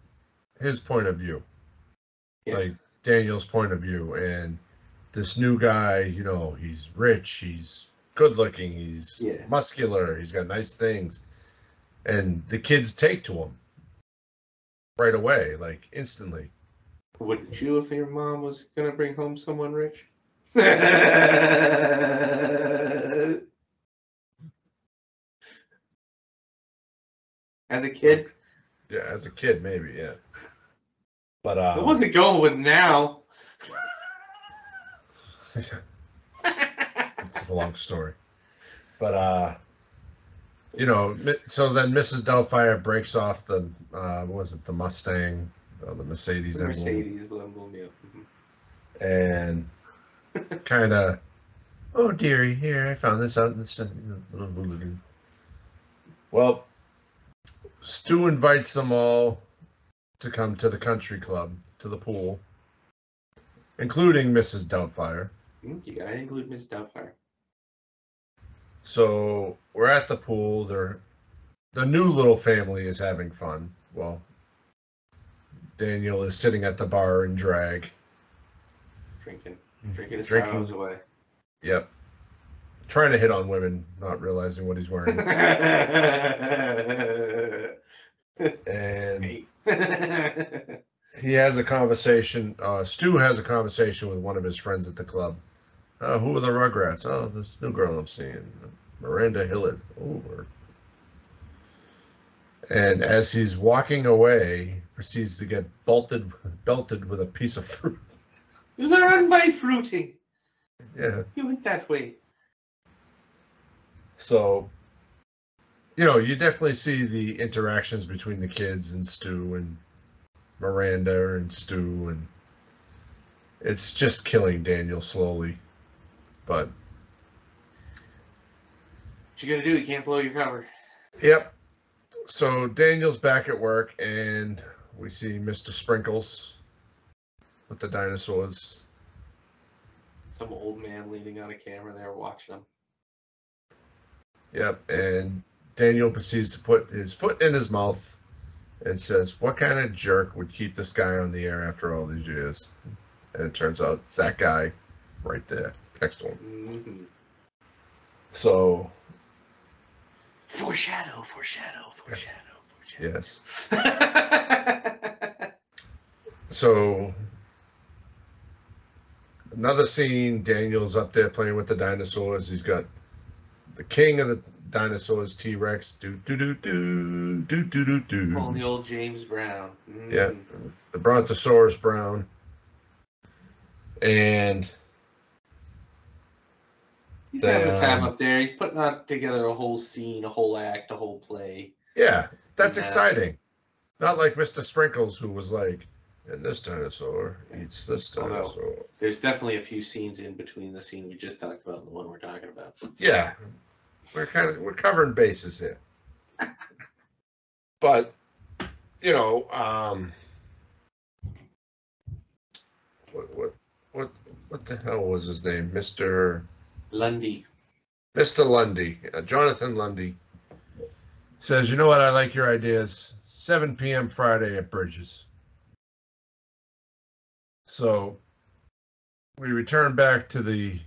his point of view, Yeah. like Daniel's point of view, and this new guy, you know, he's rich, he's good looking, he's Yeah. muscular, he's got nice things, and the kids take to him right away, like instantly. Wouldn't you if your mom was gonna bring home someone rich [LAUGHS] as a kid Yeah, as a kid, maybe, yeah. But uh, I wasn't going with now. [LAUGHS] it's a long story. But uh you know, so then Mrs. Doubtfire breaks off the uh what was it the Mustang, uh, the Mercedes, The emblem, Mercedes emblem, yeah. Mhm. and [LAUGHS] kind of, oh dearie, here I found this out in the. Well, Stu invites them all to come to the country club, to the pool, including Mrs. Doubtfire. Mm, You gotta include Miss Doubtfire. So we're at the pool. They're the new little family is having fun. Well, Daniel is sitting at the bar in drag. Drinking. Drinking his Drinking. away. Yep. Trying to hit on women, not realizing what he's wearing. [LAUGHS] and [LAUGHS] he has a conversation. Uh, Stu has a conversation with one of his friends at the club. Uh, who are the Rugrats? Oh, this new girl I'm seeing, Miranda Hillard. Oh, her. And as he's walking away, proceeds to get belted, belted with a piece of fruit. Learn by fruiting. Yeah. You went that way. So, you know, you definitely see the interactions between the kids and Stu and Miranda and Stu, and it's just killing Daniel slowly. But What you gonna do? You can't blow your cover. Yep. So Daniel's back at work, and we see Mr. Sprinkles with the dinosaurs. Some old man leaning on a camera there watching them. Yep. And Daniel proceeds to put his foot in his mouth and says, What kind of jerk would keep this guy on the air after all these years? And it turns out it's that guy right there next to him. hmm So, Foreshadow, foreshadow, foreshadow, foreshadow. Yes. [LAUGHS] So another scene. Daniel's up there playing with the dinosaurs. He's got the king of the dinosaurs, T Rex. Do do do do do do do do. Only old James Brown. Mm. Yeah, the Brontosaurus Brown. And He's having a time up there. He's putting out together a whole scene, a whole act, a whole play. yeah, that's Yeah. exciting. Not like Mr. Sprinkles, who was like, and this dinosaur eats this Although- dinosaur. There's definitely a few scenes in between the scene we just talked about and the one we're talking about. Yeah, we're kind of we're covering bases here. but you know, um, what what what what the hell was his name, Mister Lundy. Mister Lundy, uh, Jonathan Lundy says, "You know what? I like your ideas. 7 p.m. Friday at Bridges." So we return back to the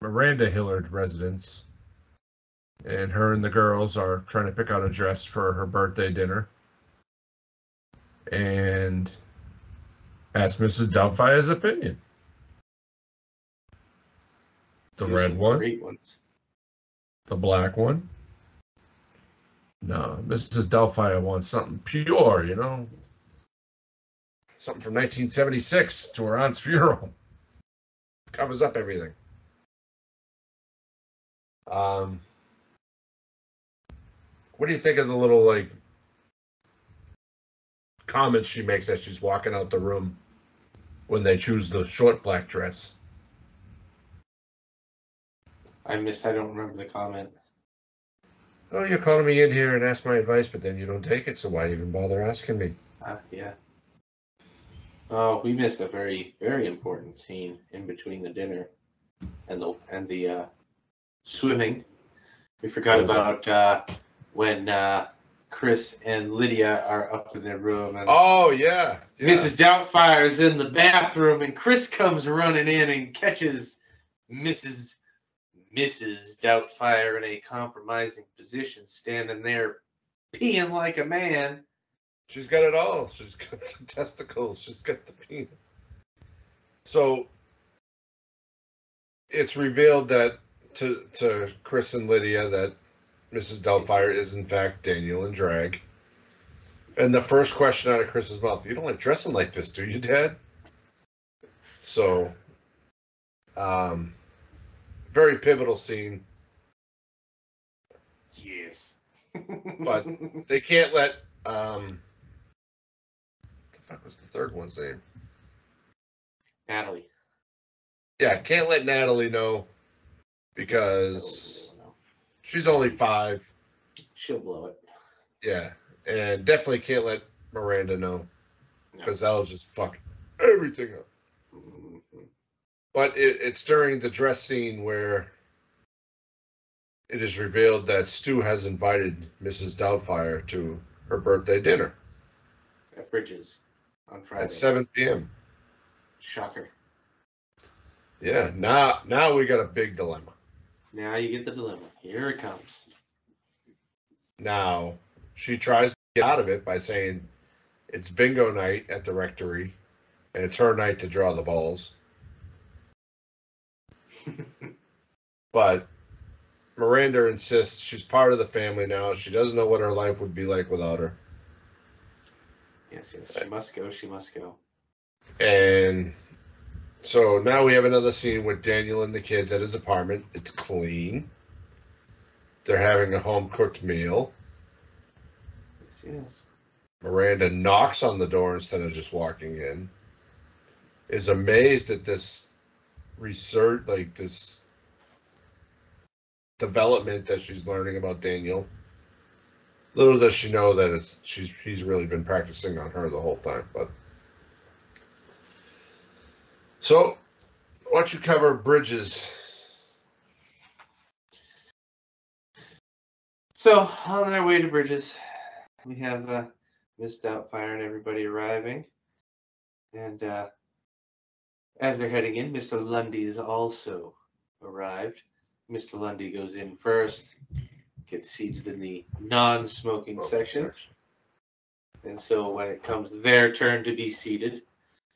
Miranda Hillard residence, and her and the girls are trying to pick out a dress for her birthday dinner. And ask Mrs. Doubtfire's opinion. The red one, Great ones. the black one. No, Mrs. Doubtfire wants something pure, you know? Something from 1976 to her aunt's funeral. [LAUGHS] Covers up everything. Um, what do you think of the little like comments she makes as she's walking out the room when they choose the short black dress? I missed. I don't remember the comment. Oh, you're calling me in here and ask my advice, but then you don't take it, so why even bother asking me? Ah, yeah. Oh, we missed a very, very important scene in between the dinner and the and the uh, swimming. We forgot about uh, when uh, Chris and Lydia are up in their room and Oh yeah, yeah. Mrs. Doubtfire is in the bathroom and Chris comes running in and catches Mrs. Mrs. Doubtfire in a compromising position, standing there peeing like a man. She's got it all. She's got the [LAUGHS] testicles. She's got the penis. So it's revealed that to to Chris and Lydia that Mrs. Doubtfire is in fact Daniel and Drag. And the first question out of Chris's mouth, "You don't like dressing like this, do you, Dad?" So, um, very pivotal scene. Yes. [LAUGHS] But they can't let um what the fuck was the third one's name? Natalie. Yeah, can't let Natalie know because she's only five. She'll blow it. Yeah, and definitely can't let Miranda know because that'll just fuck everything up. But it, it's during the dress scene where it is revealed that Stu has invited Mrs. Doubtfire to her birthday dinner At Bridges on Friday. at 7 p.m. Shocker. Yeah, now now we got a big dilemma. Now you get the dilemma. Here it comes. Now she tries to get out of it by saying it's bingo night at the rectory and it's her night to draw the balls. [LAUGHS] but Miranda insists she's part of the family now. She doesn't know what her life would be like without her. Yes, yes. She must go. She must go. And so now we have another scene with Daniel and the kids at his apartment. It's clean. They're having a home cooked meal. Yes, yes. Miranda knocks on the door instead of just walking in. Is amazed at this research, like this development that she's learning about Daniel. Little does she know that it's she's he's really been practicing on her the whole time. But so, why don't you cover Bridges? So on their way to Bridges, we have uh, Miss Doubtfire and everybody arriving, and uh, as they're heading in, Mr. Lundy is also arrived. Mr. Lundy goes in first, gets seated in the non-smoking section, and so when it comes their turn to be seated,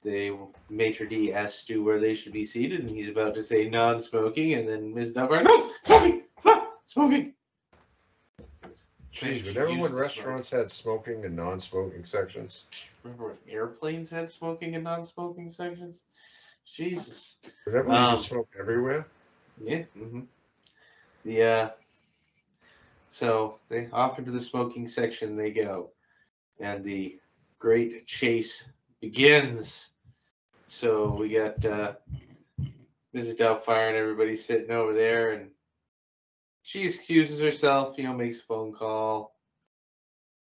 the maitre d asks Stu where they should be seated, and he's about to say non-smoking, and then Ms. Doubtfire, no, smoking, ah, smoking. Jeez, remember when to smoke. restaurants had smoking and non-smoking sections? Remember when airplanes had smoking and non-smoking sections? Jesus. Remember you Um, smoke everywhere? Yeah. hmm The uh, so they off into the smoking section they go, and the great chase begins. So we got uh, Mrs. Doubtfire and everybody sitting over there, and she excuses herself. You know, makes a phone call,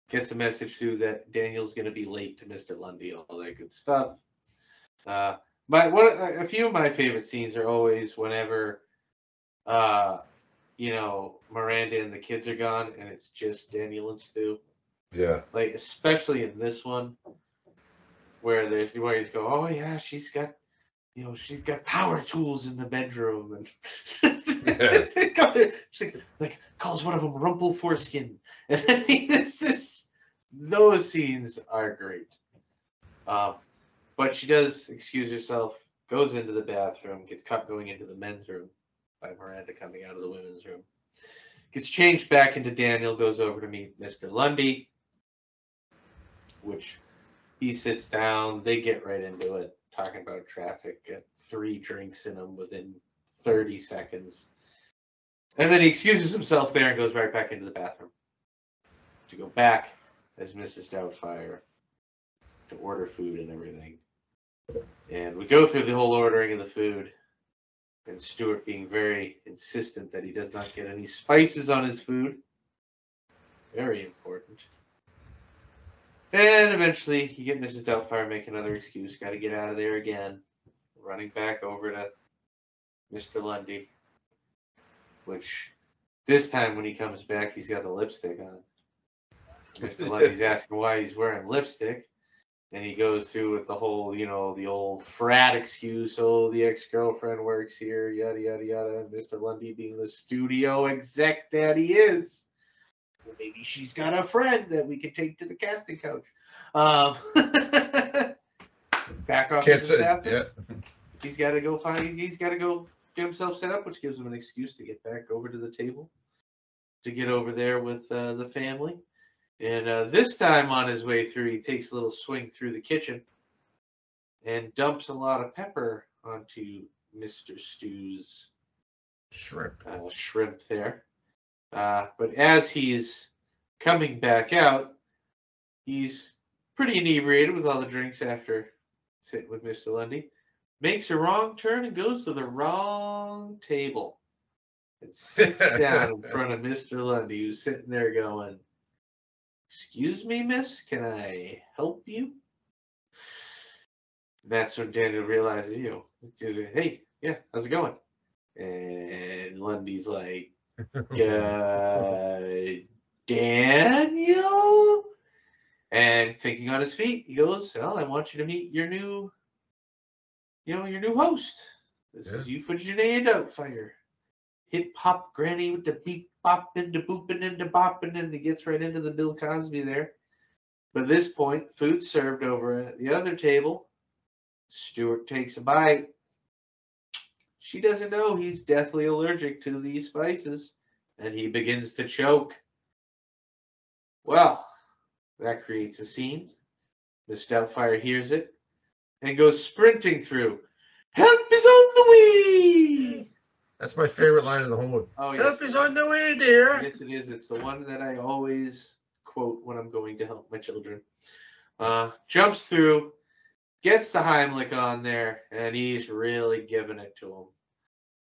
gets a message through that Daniel's going to be late to Mr. Lundy, all that good stuff. Uh, but what a few of my favorite scenes are always whenever uh you know miranda and the kids are gone and it's just daniel and stu Yeah. like especially in this one where there's where he's go oh yeah she's got you know she's got power tools in the bedroom. And she's [LAUGHS] like, like calls one of them rumple foreskin. [LAUGHS] And this is those scenes are great. Um but she does excuse herself goes into the bathroom gets caught going into the men's room by Miranda coming out of the women's room. Gets changed back into Daniel, goes over to meet Mr. Lundy, which he sits down. They get right into it, talking about traffic, get three drinks in him within 30 seconds. And then he excuses himself there and goes right back into the bathroom to go back as Mrs. Doubtfire to order food and everything. And we go through the whole ordering of the food and Stuart being very insistent that he does not get any spices on his food. Very important. And eventually, you get Mrs. Doubtfire make another excuse. Got to get out of there again. Running back over to Mr. Lundy, which this time when he comes back, he's got the lipstick on. Mr. Lundy's [LAUGHS] asking why he's wearing lipstick. And he goes through with the whole, you know, the old frat excuse. Oh, the ex girlfriend works here, yada, yada, yada. And Mr. Lundy being the studio exec that he is. Well, maybe she's got a friend that we could take to the casting couch. Um, [LAUGHS] back off Can't say. Yeah. He's got to go find. He's got to go get himself set up, which gives him an excuse to get back over to the table, to get over there with uh, the family. And uh, this time on his way through, he takes a little swing through the kitchen and dumps a lot of pepper onto Mr. Stu's Shrimp. uh, shrimp there. Uh, but as he's coming back out, he's pretty inebriated with all the drinks after sitting with Mr. Lundy. Makes a wrong turn and goes to the wrong table and sits down in [LAUGHS] front of Mr. Lundy, who's sitting there going, Excuse me, miss, can I help you? That's when Daniel realizes, you know, hey, yeah, how's it going? And Lundy's like, [LAUGHS] uh, Daniel? And thinking on his feet, he goes, Well, I want you to meet your new, you know, your new host. This is Euphegenia Doubtfire. Hip hop granny with the beep bopping, the booping, and the bopping, and it gets right into the Bill Cosby there. But at this point, food served over at the other table. Stuart takes a bite. She doesn't know he's deathly allergic to these spices, and he begins to choke. Well, that creates a scene. Miss Doubtfire hears it and goes sprinting through. Help is on the way! That's my favorite line in the whole movie. Oh, Help yes. is on the way, dear. Yes, it is. It's the one that I always quote when I'm going to help my children. Uh, jumps through, gets the Heimlich on there, and he's really giving it to him.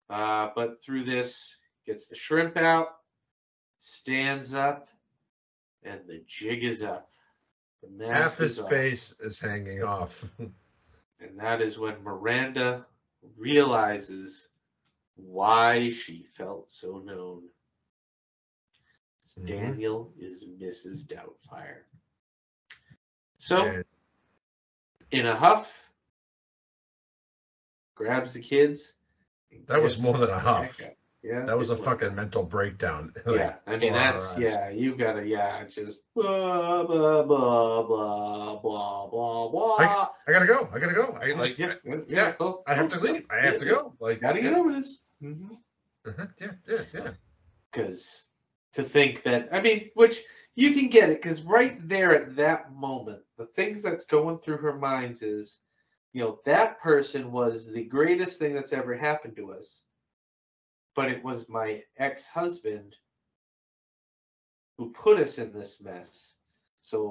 Uh, but through this, gets the shrimp out, stands up, and the jig is up. Half his off. face is hanging off. [LAUGHS] And that is when Miranda realizes why she felt so known. Mhm. Daniel is Mrs. Doubtfire. So, And in a huff, grabs the kids. that was more than a huff. up. Yeah. That was a fucking mental breakdown. [LAUGHS] yeah, I mean that's yeah. You gotta yeah, just blah blah blah blah blah blah blah. I, I gotta go. I gotta go. I like. like yeah, I, yeah, yeah. I have to leave. I have to go. Like. Gotta get yeah. over this. Mm-hmm. Uh-huh. Yeah. Yeah. Yeah. because to think that I mean, which you can get it because right there at that moment, the things that's going through her minds is, you know, that person was the greatest thing that's ever happened to us, but it was my ex-husband who put us in this mess. So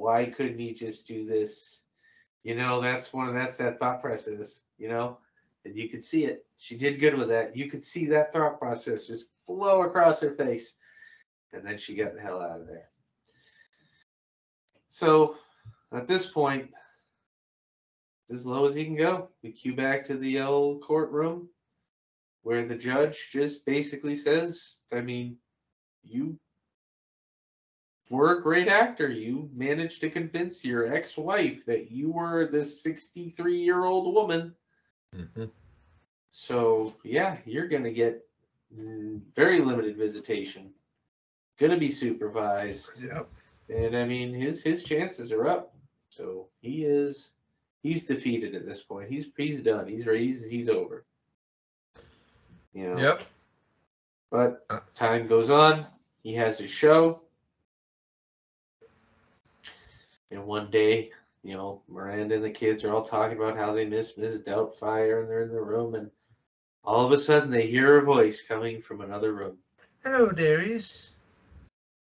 why couldn't he just do this? You know, that's one of that's that thought process. You know, and you could see it. She did good with that. You could see that thought process just flow across her face. And then she got the hell out of there. So at this point, as low as he can go, we cue back to the old courtroom where the judge just basically says, I mean, you were a great actor. You managed to convince your ex wife that you were this 63 year old woman. Mhm. So, yeah, you're going to get mm, very limited visitation. Going to be supervised. Yep. And I mean, his his chances are up. So he is he's defeated at this point. He's he's done. He's he's he's over. You know. Yep. But Uh. time goes on. He has his show. And one day, you know, Miranda and the kids are all talking about how they miss Mrs. Doubtfire and they're in the room and all of a sudden they hear a voice coming from another room. Hello, dearies.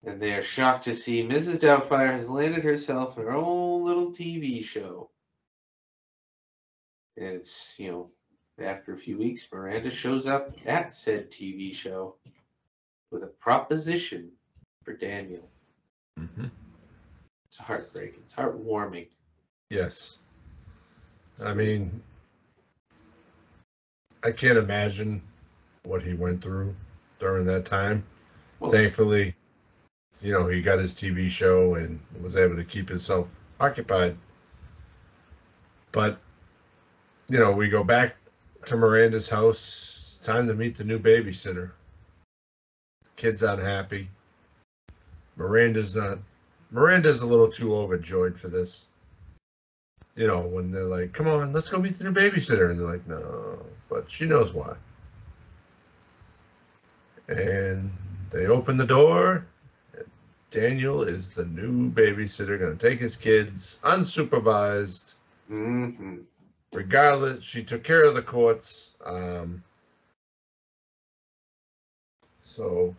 And they are shocked to see Mrs. Doubtfire has landed herself in her own little TV show. And it's, you know, after a few weeks, Miranda shows up at said TV show with a proposition for Daniel. hmm It's heartbreaking. It's heartwarming. Yes. I mean, I can't imagine what he went through during that time. Well, Thankfully, you know, he got his TV show and was able to keep himself occupied. But, you know, we go back to Miranda's house. It's time to meet the new babysitter. Kid's unhappy. Miranda's not. Miranda's a little too overjoyed for this. You know, when they're like, come on, let's go meet the new babysitter. And they're like, no. But she knows why. And they open the door. Daniel is the new babysitter, going to take his kids unsupervised. hmm Regardless, she took care of the courts. Um, so,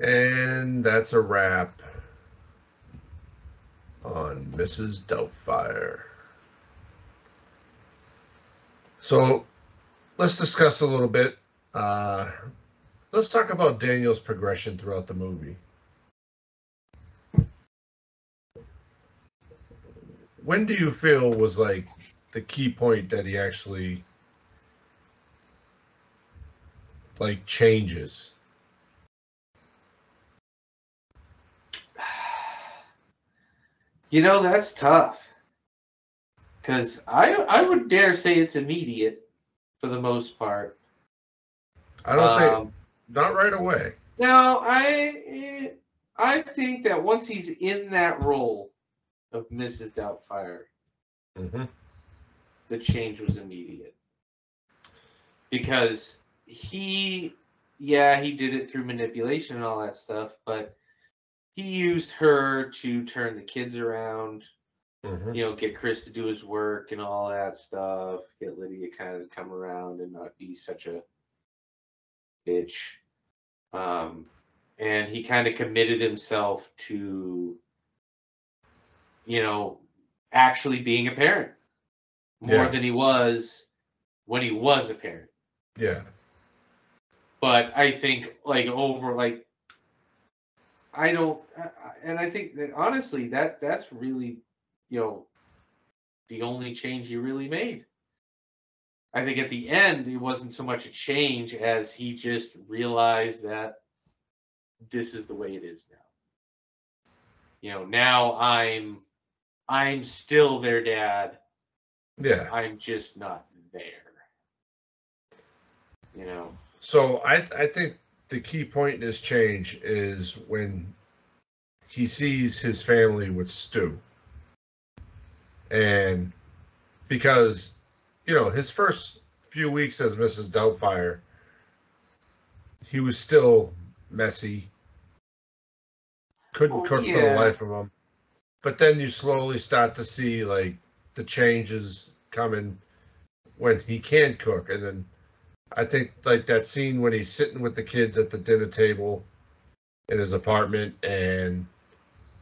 and that's a wrap on Mrs. Doubtfire. So, let's discuss a little bit. Uh, let's talk about Daniel's progression throughout the movie. When do you feel was like the key point that he actually like changes? You know, that's tough. Because I, I would dare say it's immediate for the most part. I don't think Um, not right away. No, I I think that once he's in that role of Mrs. Doubtfire, hmm the change was immediate. Because he yeah, he did it through manipulation and all that stuff, but he used her to turn the kids around, hmm you know, get Chris to do his work and all that stuff, get Lydia kind of come around and not be such a bitch. Um, and he kind of committed himself to, you know, actually being a parent more Yeah. than he was when he was a parent. Yeah. But I think, like, over, like, I don't, and I think that honestly, that that's really, you know, the only change he really made. I think at the end, it wasn't so much a change as he just realized that this is the way it is now. You know, now I'm, I'm still their dad. Yeah. I'm just not there. You know. So I I think the key point in this change is when he sees his family with Stu. And because, you know, his first few weeks as Mrs. Doubtfire, he was still messy. Couldn't Oh, cook for the life of him. But then you slowly start to see like the changes coming when he can't cook and then I think like that scene when he's sitting with the kids at the dinner table in his apartment and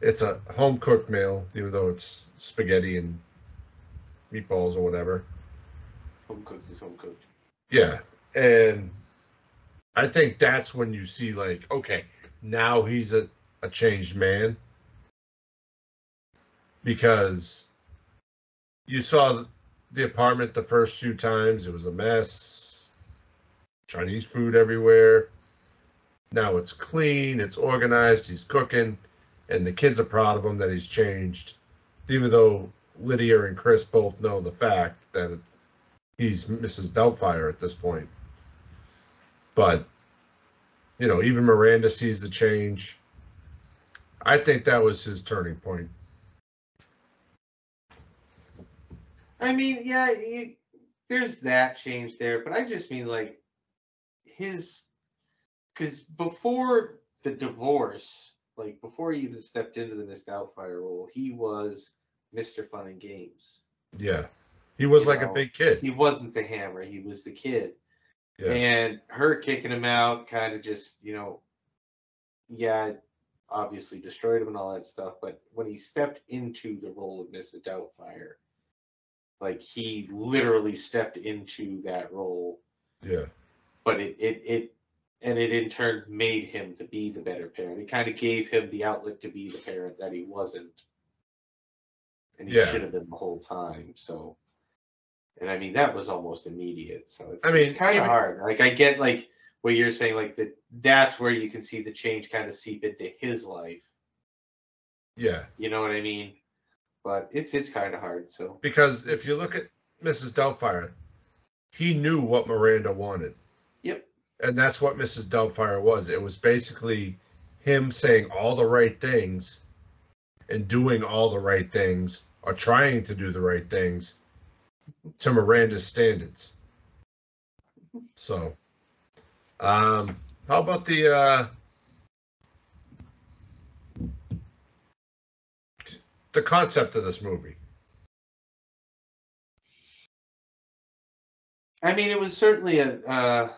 it's a home cooked meal, even though it's spaghetti and meatballs or whatever. Home cooked is home cooked. Yeah. And I think that's when you see like, okay, now he's a, a changed man. Because you saw the apartment the first two times, it was a mess. Chinese food everywhere. Now it's clean, it's organized, he's cooking, and the kids are proud of him that he's changed. Even though Lydia and Chris both know the fact that he's Mrs. Doubtfire at this point. But, you know, even Miranda sees the change. I think that was his turning point. I mean, yeah, you, there's that change there, but I just mean like his because before the divorce, like before he even stepped into the Miss Doubtfire role, he was Mr. Fun and Games. Yeah. He was You like a big kid. He wasn't the hammer, he was the kid. Yeah. And her kicking him out kind of just, you know, yeah, obviously destroyed him and all that stuff. But when he stepped into the role of Mrs. Doubtfire, like he literally stepped into that role. Yeah. But it, it, it, and it in turn made him to be the better parent. It kind of gave him the outlet to be the parent that he wasn't. And he Yeah. should have been the whole time. So, and I mean, that was almost immediate. So it's, I mean, it's kind of hard. Like, I get like what you're saying, like that that's where you can see the change kind of seep into his life. Yeah. You know what I mean? But it's it's kind of hard. So Because if you look at Mrs. Doubtfire, he knew what Miranda wanted. Yep. And that's what Mrs. Doubtfire was. It was basically him saying all the right things and doing all the right things or trying to do the right things to Miranda's standards. [LAUGHS] So, um, how about the uh, the concept of this movie? I mean, it was certainly a uh,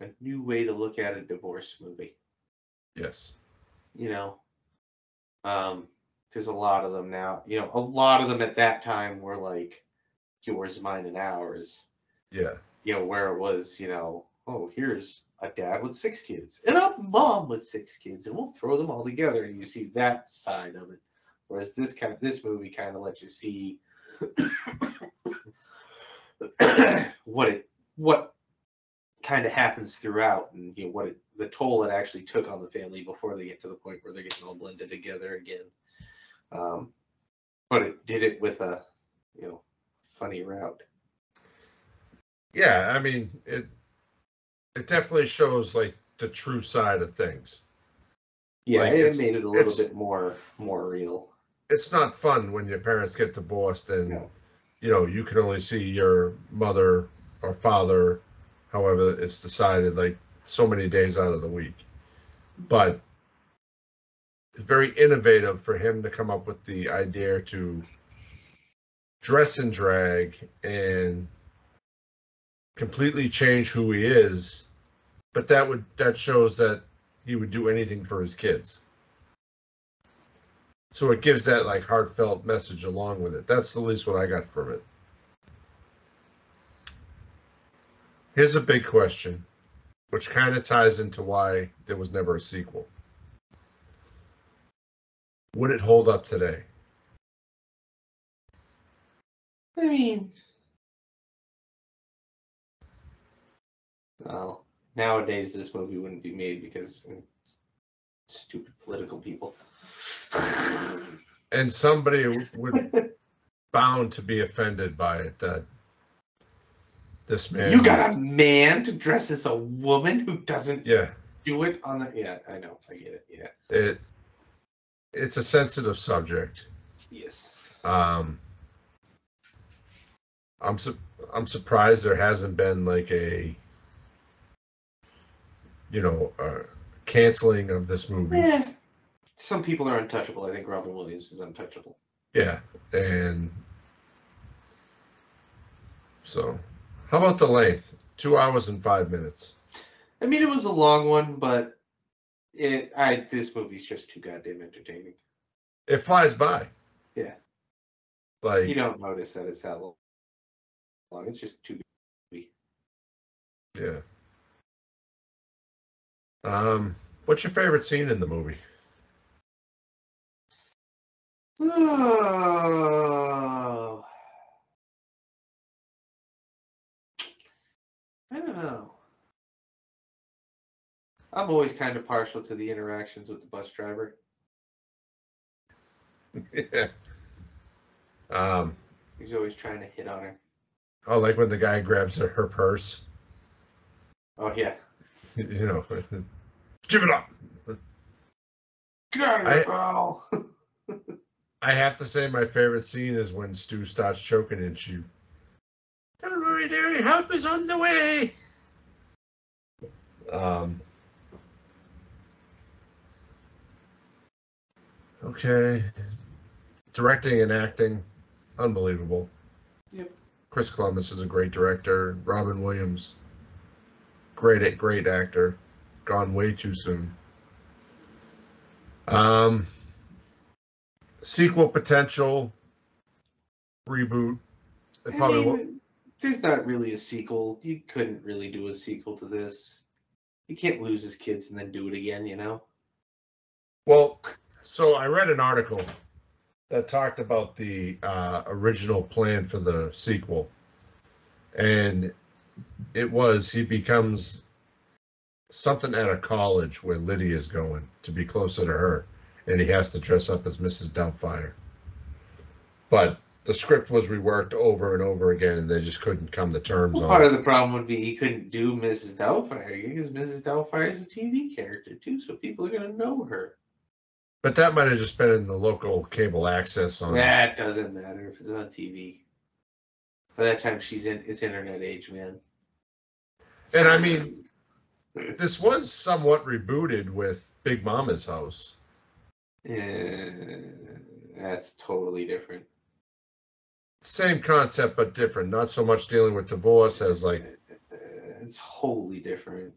a new way to look at a divorce movie. Yes. you know um because a lot of them now you know a lot of them at that time were like yours mine and ours Yeah. you know where it was you know oh here's a dad with six kids and a mom with six kids and we'll throw them all together and you see that side of it whereas this kind of this movie kind of lets you see [COUGHS] what it what kind of happens throughout and you know what it, the toll it actually took on the family before they get to the point where they're getting all blended together again um, but it did it with a you know funny route Yeah, I mean it. It definitely shows like the true side of things. yeah Like, it made it a little bit more more real It's not fun when your parents get divorced and No. you know you can only see your mother or father, however it's decided, like so many days out of the week. But it's very innovative for him to come up with the idea to dress in drag and completely change who he is but that would that shows that he would do anything for his kids so it gives that like heartfelt message along with it. That's the least what i got from it. Here's a big question which kind of ties into why there was never a sequel. Would it hold up today? I mean well nowadays this movie wouldn't be made because uh, stupid political people and somebody would bound to be offended by it that this man. You got a man to dress as a woman who doesn't yeah. do it on the. Yeah, I know. I get it. Yeah. It it's a sensitive subject. Yes. Um, I'm su- I'm surprised there hasn't been like a you know uh, canceling of this movie. Yeah. Some people are untouchable. I think Robin Williams is untouchable. Yeah, and so how about the length? Two hours and five minutes. I mean, it was a long one, but it. I this movie's just too goddamn entertaining. It flies by. Yeah. Like You don't notice that it's that long. long. It's just too. yeah. Um, what's your favorite scene in the movie? Oh. [SIGHS] I don't know. I'm always kind of partial to the interactions with the bus driver. [LAUGHS] yeah. Um, He's always trying to hit on her. oh, like when the guy grabs her, her purse. Oh yeah. [LAUGHS] You know, [LAUGHS] give it up. Get out of I- here, girl. I have to say, my favorite scene is when Stu starts choking and she. Don't worry, dearie, help is on the way. Um. Okay. Directing and acting, unbelievable. Yep. Chris Columbus is a great director. Robin Williams, great, great actor. Gone way too soon. Um, sequel potential, reboot. It probably mean, won't. there's not really a sequel. You couldn't really do a sequel to this. You can't lose his kids and then do it again, you know? Well, so I read an article that talked about the uh, original plan for the sequel, and it was he becomes something at a college where Lydia's going to be closer to her, and he has to dress up as Mrs. Doubtfire. But the script was reworked over and over again, and they just couldn't come to terms Well, on part of the problem would be he couldn't do Mrs. Doubtfire because Mrs. Doubtfire is a TV character too, so people are gonna know her. But that might have just been in the local cable access on. That doesn't matter if it's on TV. By that time, she's in. It's internet age, man. And I mean, this was somewhat rebooted with Big Momma's House. Eh, that's totally different. Same concept, but different. Not so much dealing with divorce as like, Eh, It's wholly different.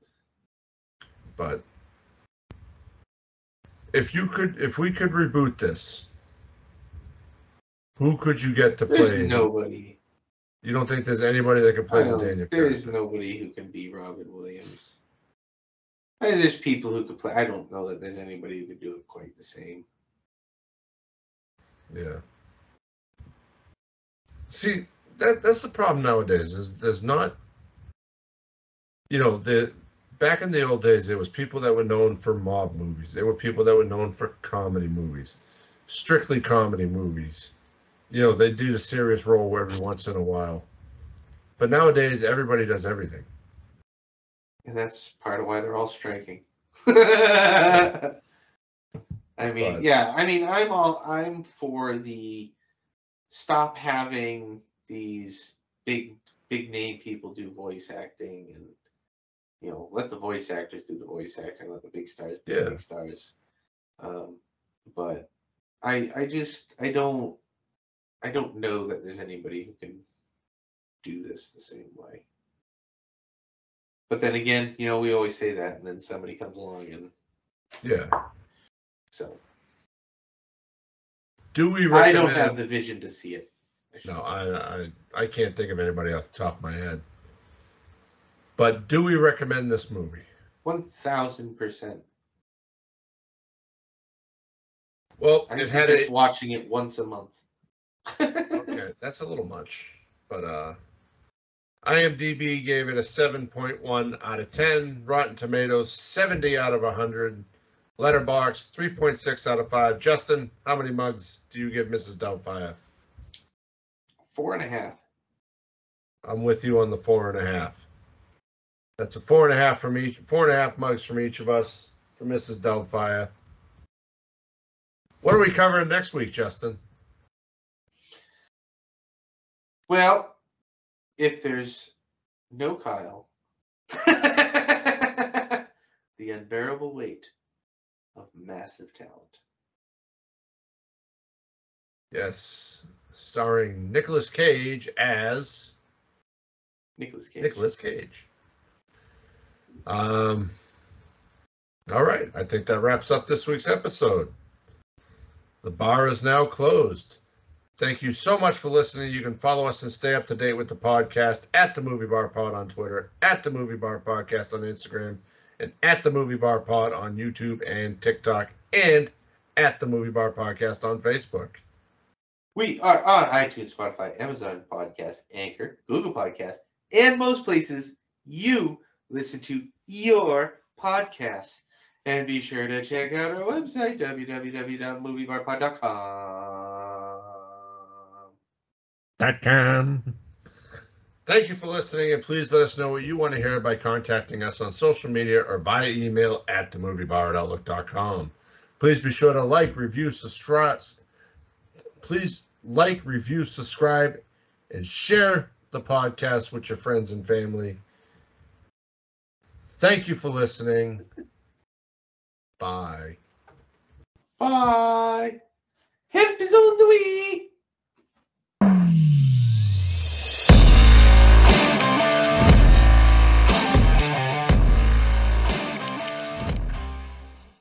but if you could, if we could reboot this, who could you get to There's play? nobody. You don't think there's anybody that could play the Daniel? There's character? nobody who can be Robin Williams. I mean, there's people who could play. I don't know that there's anybody who could do it quite the same. Yeah. See, that that's the problem nowadays. Is there's not, you know, the back in the old days, there was people that were known for mob movies. There were people that were known for comedy movies, strictly comedy movies. You know, they do the serious role every once in a while. But nowadays, everybody does everything. And that's part of why they're all striking. [LAUGHS] I mean, But- yeah, I mean, I'm all I'm for the stop having these big big name people do voice acting and you know, let the voice actors do the voice acting, let the big stars be Yeah. big stars. Um, but I I just I don't I don't know that there's anybody who can do this the same way. But then again, you know, we always say that, and then somebody comes along, and Yeah. so Do we I don't have the vision to see it. I No. I, I I can't think of anybody off the top of my head. But do we recommend this movie? One thousand percent. Well, I it had suggest a, watching it once a month. [LAUGHS] okay, that's a little much, but uh, IMDb gave it a seven point one out of ten. Rotten Tomatoes seventy out of hundred. Letterboxd three point six out of five. Justin, how many mugs do you give Mrs. Doubtfire? Four and a half. I'm with you on the four and a half. That's a four and a half from each, four and a half mugs from each of us for Mrs. Doubtfire. What are we covering next week, Justin? Well, if there's no Kyle, [LAUGHS] the unbearable weight of massive talent. Yes, starring Nicolas Cage as Nicolas Cage. Nicolas Cage. Um. All right, I think that wraps up this week's episode. The bar is now closed. Thank you so much for listening. You can follow us and stay up to date with the podcast at the Movie Bar Pod on Twitter, at the Movie Bar Podcast on Instagram, and at the Movie Bar Pod on YouTube and TikTok, and at the Movie Bar Podcast on Facebook. We are on iTunes, Spotify, Amazon Podcast, Anchor, Google Podcast, and most places you listen to your podcasts. And be sure to check out our website, www.moviebarpod.com. Dot com. Thank you for listening, and please let us know what you want to hear by contacting us on social media or via email at themoviebar at outlook.com. Please be sure to like, review, subscribe. Please like, review, subscribe, and share the podcast with your friends and family. Thank you for listening. Bye. Bye. Hemp is on the way.